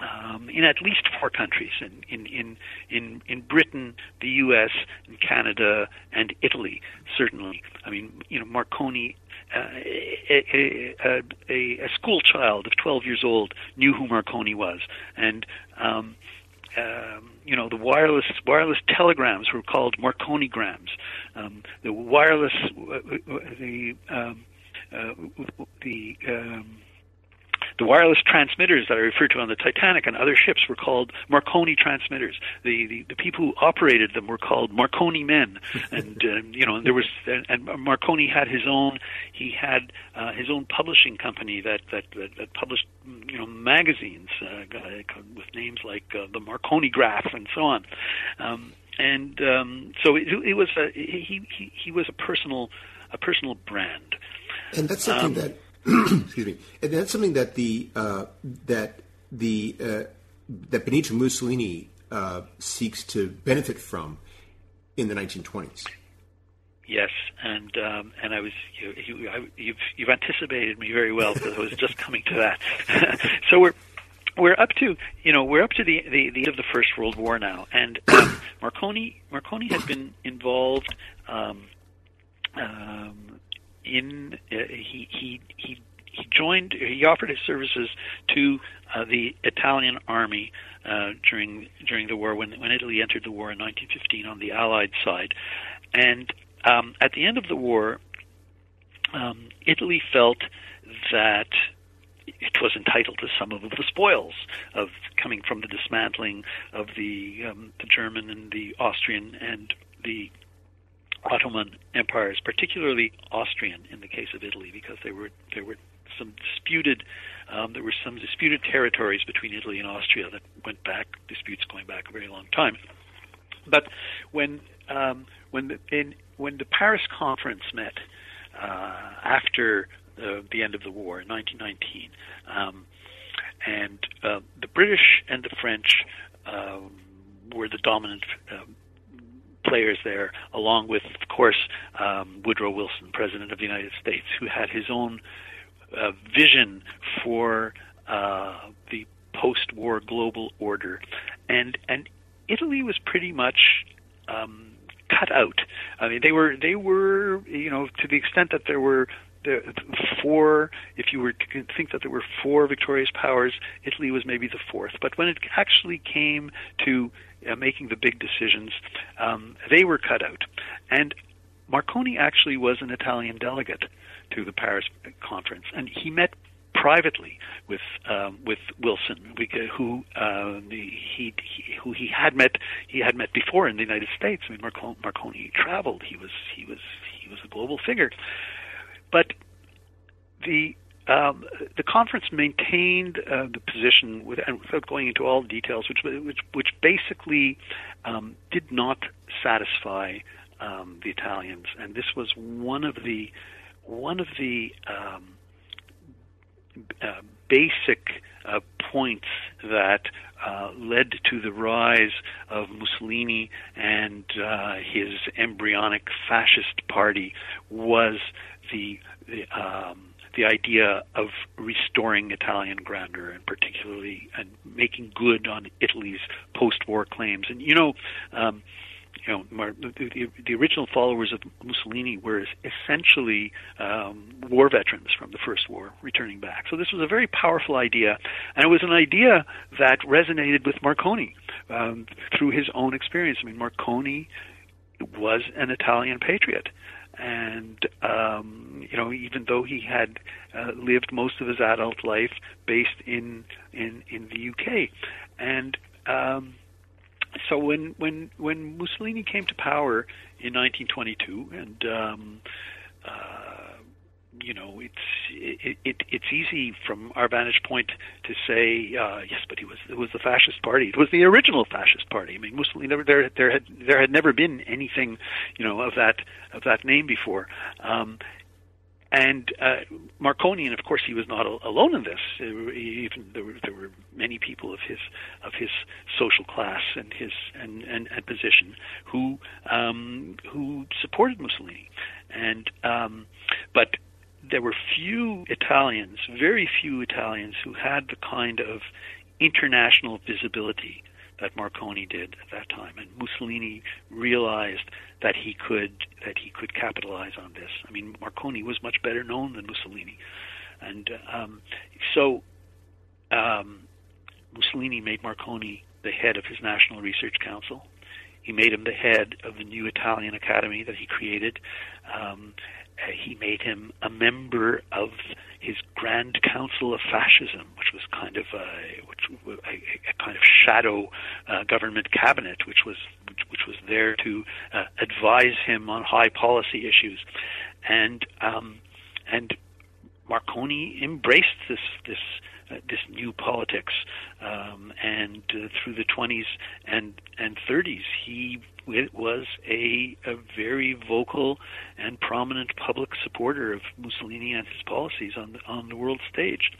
um, in at least four countries in, in, in, in, in Britain, the U.S., and Canada, and Italy, certainly. I mean, you know, Marconi, uh, a, a, a, a school child of 12 years old, knew who Marconi was. And, um, um, you know, the wireless wireless telegrams were called Marconigrams. Um, the wireless, uh, the um, uh, the um, the wireless transmitters that I referred to on the Titanic and other ships were called Marconi transmitters. The the, the people who operated them were called Marconi men, *laughs* and uh, you know, and there was and, and Marconi had his own he had uh, his own publishing company that that that, that published you know magazines uh, with names like uh, the Marconigraph and so on. Um, and um, so it, it was a, he, he he was a personal a personal brand. And that's something um, that *clears throat* excuse me, and that's something that the uh, that the uh, that Benito Mussolini uh, seeks to benefit from in the 1920s. Yes, and um, and I was you, you, I, you've you've anticipated me very well because I was just coming to that. *laughs* so we're we're up to you know we're up to the the, the end of the First World War now, and um, *coughs* Marconi Marconi had been involved. Um, um, in uh, he he he he joined he offered his services to uh, the Italian army uh, during during the war when when Italy entered the war in 1915 on the Allied side, and um, at the end of the war, um, Italy felt that it was entitled to some of the spoils of coming from the dismantling of the um, the German and the Austrian and the Ottoman empires, particularly Austrian in the case of Italy, because there were there were some disputed um, there were some disputed territories between Italy and Austria that went back disputes going back a very long time. But when um, when the in, when the Paris conference met uh, after the, the end of the war in 1919, um, and uh, the British and the French um, were the dominant um, players there, along with, of course, um, Woodrow Wilson, President of the United States, who had his own uh, vision for uh, the post-war global order, and and Italy was pretty much um, cut out. I mean, they were they were you know to the extent that there were the four if you were to think that there were four victorious powers italy was maybe the fourth but when it actually came to uh, making the big decisions, um, they were cut out. And Marconi actually was an Italian delegate to the Paris conference, and he met privately with um, with Wilson, who uh, he, he who he had met he had met before in the United States. I mean, Marconi, Marconi traveled; he was he was he was a global figure, but the um, the conference maintained uh, the position with, without going into all the details, which which, which basically um, did not satisfy um, the Italians, and this was one of the one of the um, uh, basic uh, points that uh, led to the rise of Mussolini and uh, his embryonic fascist party was the, the um, the idea of restoring Italian grandeur and particularly and making good on Italy's post-war claims. And you know, um, you know, the, the, original followers of Mussolini were essentially um, war veterans from the First War returning back. So this was a very powerful idea, and it was an idea that resonated with Marconi um, through his own experience. I mean, Marconi was an Italian patriot and um, you know even though he had uh, lived most of his adult life based in in in the UK, and um, so when when when Mussolini came to power in 1922, and um, uh, you know, it's it, it, it's easy from our vantage point to say uh, yes, but he was it was the fascist party. It was the original fascist party. I mean, Mussolini never there there had there had never been anything you know of that of that name before. Um, and uh, Marconi, and of course, he was not alone in this. Even there were, there were many people of his of his social class and his and, and, and position who um, who supported Mussolini, and um, but there were few Italians, very few Italians, who had the kind of international visibility that Marconi did at that time, and Mussolini realized that he could that he could capitalize on this. I mean, Marconi was much better known than Mussolini, and um, so um, Mussolini made Marconi the head of his National Research Council. He made him the head of the new Italian Academy that he created. Um, he made him a member of his Grand Council of Fascism, which was kind of a, which, a, a kind of shadow uh, government cabinet, which was which, which was there to uh, advise him on high policy issues, and um, and Marconi embraced this this uh, this new politics, um, and uh, through the 20s and and 30s, he was a, a very vocal and prominent public supporter of Mussolini and his policies on the, on the world stage.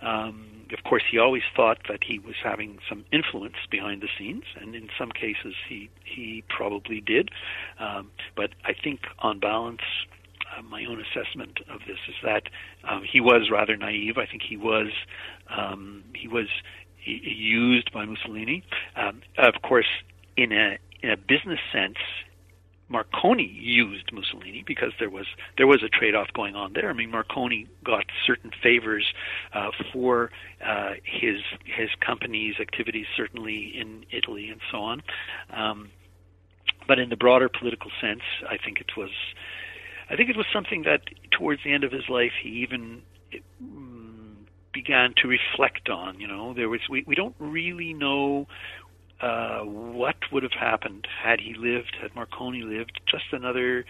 Um, of course, he always thought that he was having some influence behind the scenes, and in some cases, he he probably did. Um, but I think, on balance, uh, my own assessment of this is that um, he was rather naive. I think he was um, he was used by Mussolini. Um, of course, in a in a business sense, Marconi used Mussolini because there was there was a trade-off going on there. I mean, Marconi got certain favors uh, for uh, his his company's activities, certainly in Italy and so on. Um, but in the broader political sense, I think it was I think it was something that towards the end of his life he even mm, began to reflect on. You know, there was we, we don't really know uh, what would have happened had he lived, had Marconi lived just another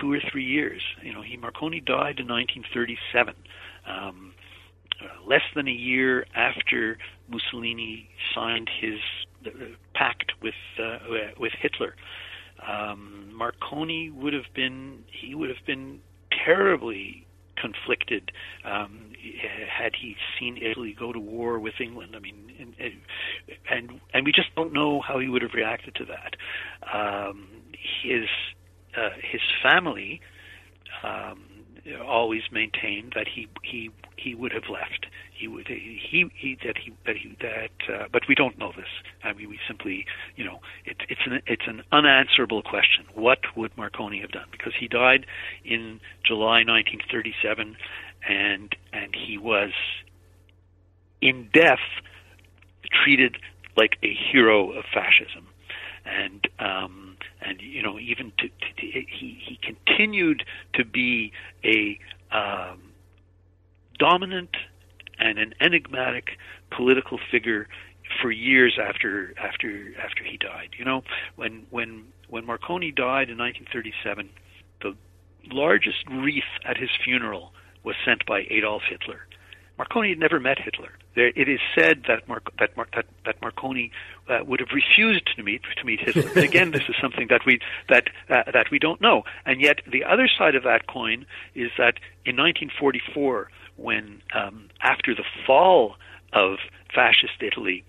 two or three years. You know, he Marconi died in 1937, um, uh, less than a year after Mussolini signed his uh, pact with uh, with Hitler um, Marconi would have been he would have been terribly conflicted um, had he seen Italy go to war with England. I mean, and, and and we just don't know how he would have reacted to that. Um, his uh, his family um, always maintained that he he he would have left. He would he he that he that he that uh, but we don't know this. I mean, we simply you know it, it's an it's an unanswerable question. What would Marconi have done? Because he died in July 1937, and and he was in death treated like a hero of fascism, and um, and you know even to, to, to, he he continued to be a um, dominant and an enigmatic political figure for years after after after he died. You know, when when when Marconi died in 1937, the largest wreath at his funeral was sent by Adolf Hitler. Marconi had never met Hitler. There, it is said that, Mar- that, Mar- that, that Marconi uh, would have refused to meet to meet Hitler. But again, this is something that we that uh, that we don't know. And yet, the other side of that coin is that in 1944, when um, after the fall of fascist Italy,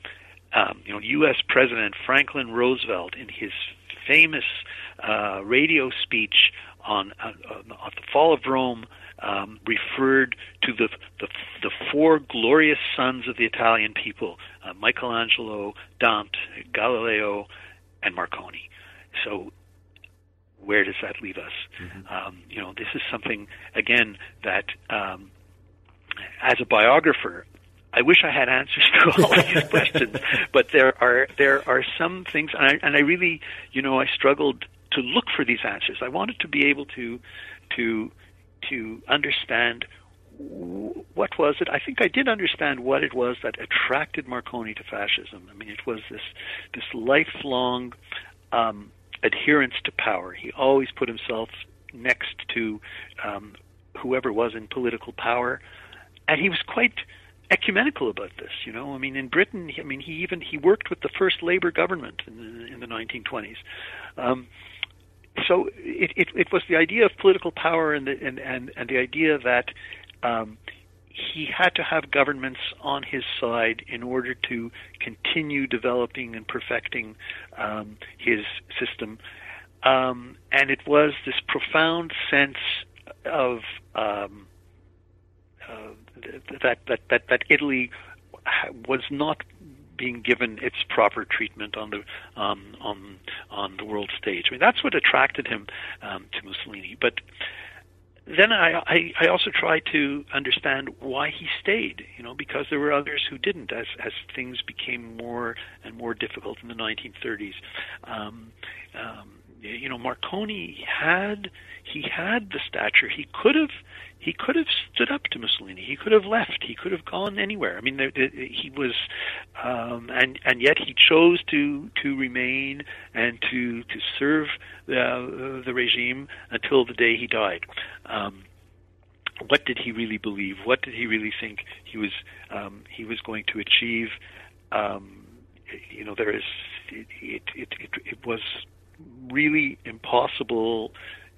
um, you know, U.S. President Franklin Roosevelt, in his famous uh, radio speech on, on, on the fall of Rome um, referred to the, the, the four glorious sons of the Italian people: uh, Michelangelo, Dante, Galileo, and Marconi. So, where does that leave us? Mm-hmm. Um, you know, this is something again that, um, as a biographer, I wish I had answers to all these *laughs* questions, but there are there are some things, and I, and I really, you know, I struggled to look for these answers. I wanted to be able to to to understand what was it? I think I did understand what it was that attracted Marconi to fascism. I mean, it was this this lifelong um, adherence to power. He always put himself next to um, whoever was in political power, and he was quite ecumenical about this. You know, I mean, in Britain, I mean, he even he worked with the first Labour government in the, in the 1920s. Um, so it, it, it was the idea of political power and the, and, and, and the idea that um, he had to have governments on his side in order to continue developing and perfecting um, his system. Um, and it was this profound sense of um, uh, that, that, that, that Italy was not being given its proper treatment on the um, on on the world stage. I mean, that's what attracted him um, to Mussolini. But then I, I, I also try to understand why he stayed, you know, because there were others who didn't as, as things became more and more difficult in the 1930s. Um, um, you know, Marconi had he had the stature. He could have he could have stood up to Mussolini. He could have left. He could have gone anywhere. I mean, there, he was, um, and and yet he chose to to remain and to to serve the the regime until the day he died. Um, what did he really believe? What did he really think he was um, he was going to achieve? Um, you know, there is it, it, it, it was really impossible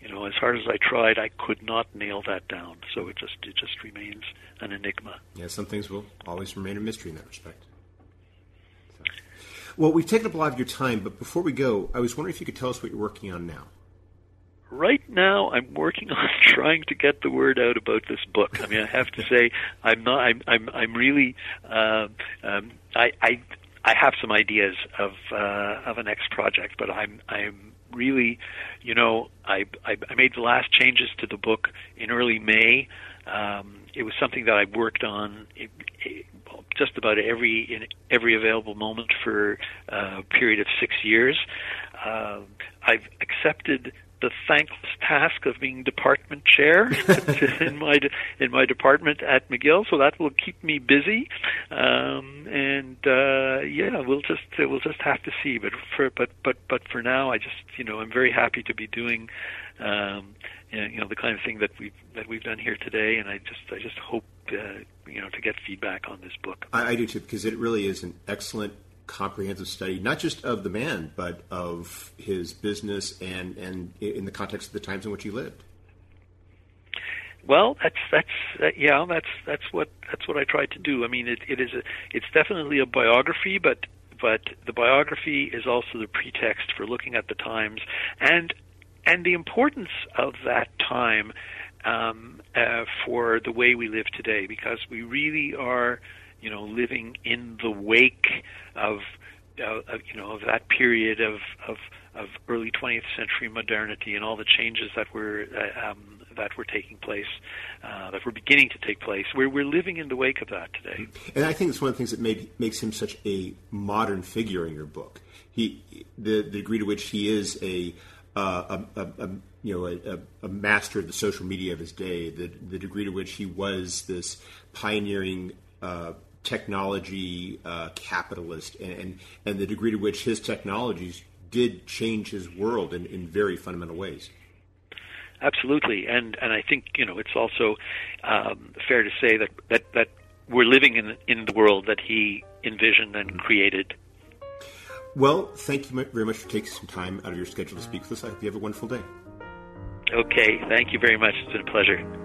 you know, as hard as I tried, I could not nail that down. So it just it just remains an enigma. Yeah, some things will always remain a mystery in that respect. So. Well, we've taken up a lot of your time, but before we go, I was wondering if you could tell us what you're working on now. Right now, I'm working *laughs* on trying to get the word out about this book. I mean, I have to *laughs* say, I'm not. I'm. I'm. I'm really. Uh, um, I. I. I have some ideas of uh, of a next project, but I'm. I'm really, you know, I, I, I made the last changes to the book in early May. Um, it was something that I worked on it, it, just about every in every available moment for uh, a period of six years. Uh, I've accepted the thankless task of being department chair *laughs* in my in my department at McGill, so that will keep me busy. Um, and uh, yeah, we'll just uh, we'll just have to see. But for but but but for now, I just you know I'm very happy to be doing. Um, you know the kind of thing that we've that we've done here today, and I just I just hope uh, you know to get feedback on this book. I, I do too because it really is an excellent comprehensive study, not just of the man, but of his business and, and in the context of the times in which he lived. Well, that's that's uh, yeah, that's that's what that's what I tried to do. I mean, it, it is a it's definitely a biography, but but the biography is also the pretext for looking at the times and and the importance of that time um, uh, for the way we live today, because we really are you know, living in the wake of, uh, of you know, of that period of, of, of early 20th century modernity and all the changes that were uh, um, that were taking place, uh, that were beginning to take place. We're we're living in the wake of that today. And I think it's one of the things that made, makes him such a modern figure in your book. He, the, the degree to which he is a uh, a, a, a, you know a, a, master of the social media of his day, the the degree to which he was this pioneering uh, technology uh, capitalist and, and, and the degree to which his technologies did change his world in, in very fundamental ways. Absolutely, and and I think you know it's also um, fair to say that, that that we're living in in the world that he envisioned and created. Well, thank you very much for taking some time out of your schedule to speak with us. I hope you have a wonderful day. Okay, thank you very much. It's been a pleasure.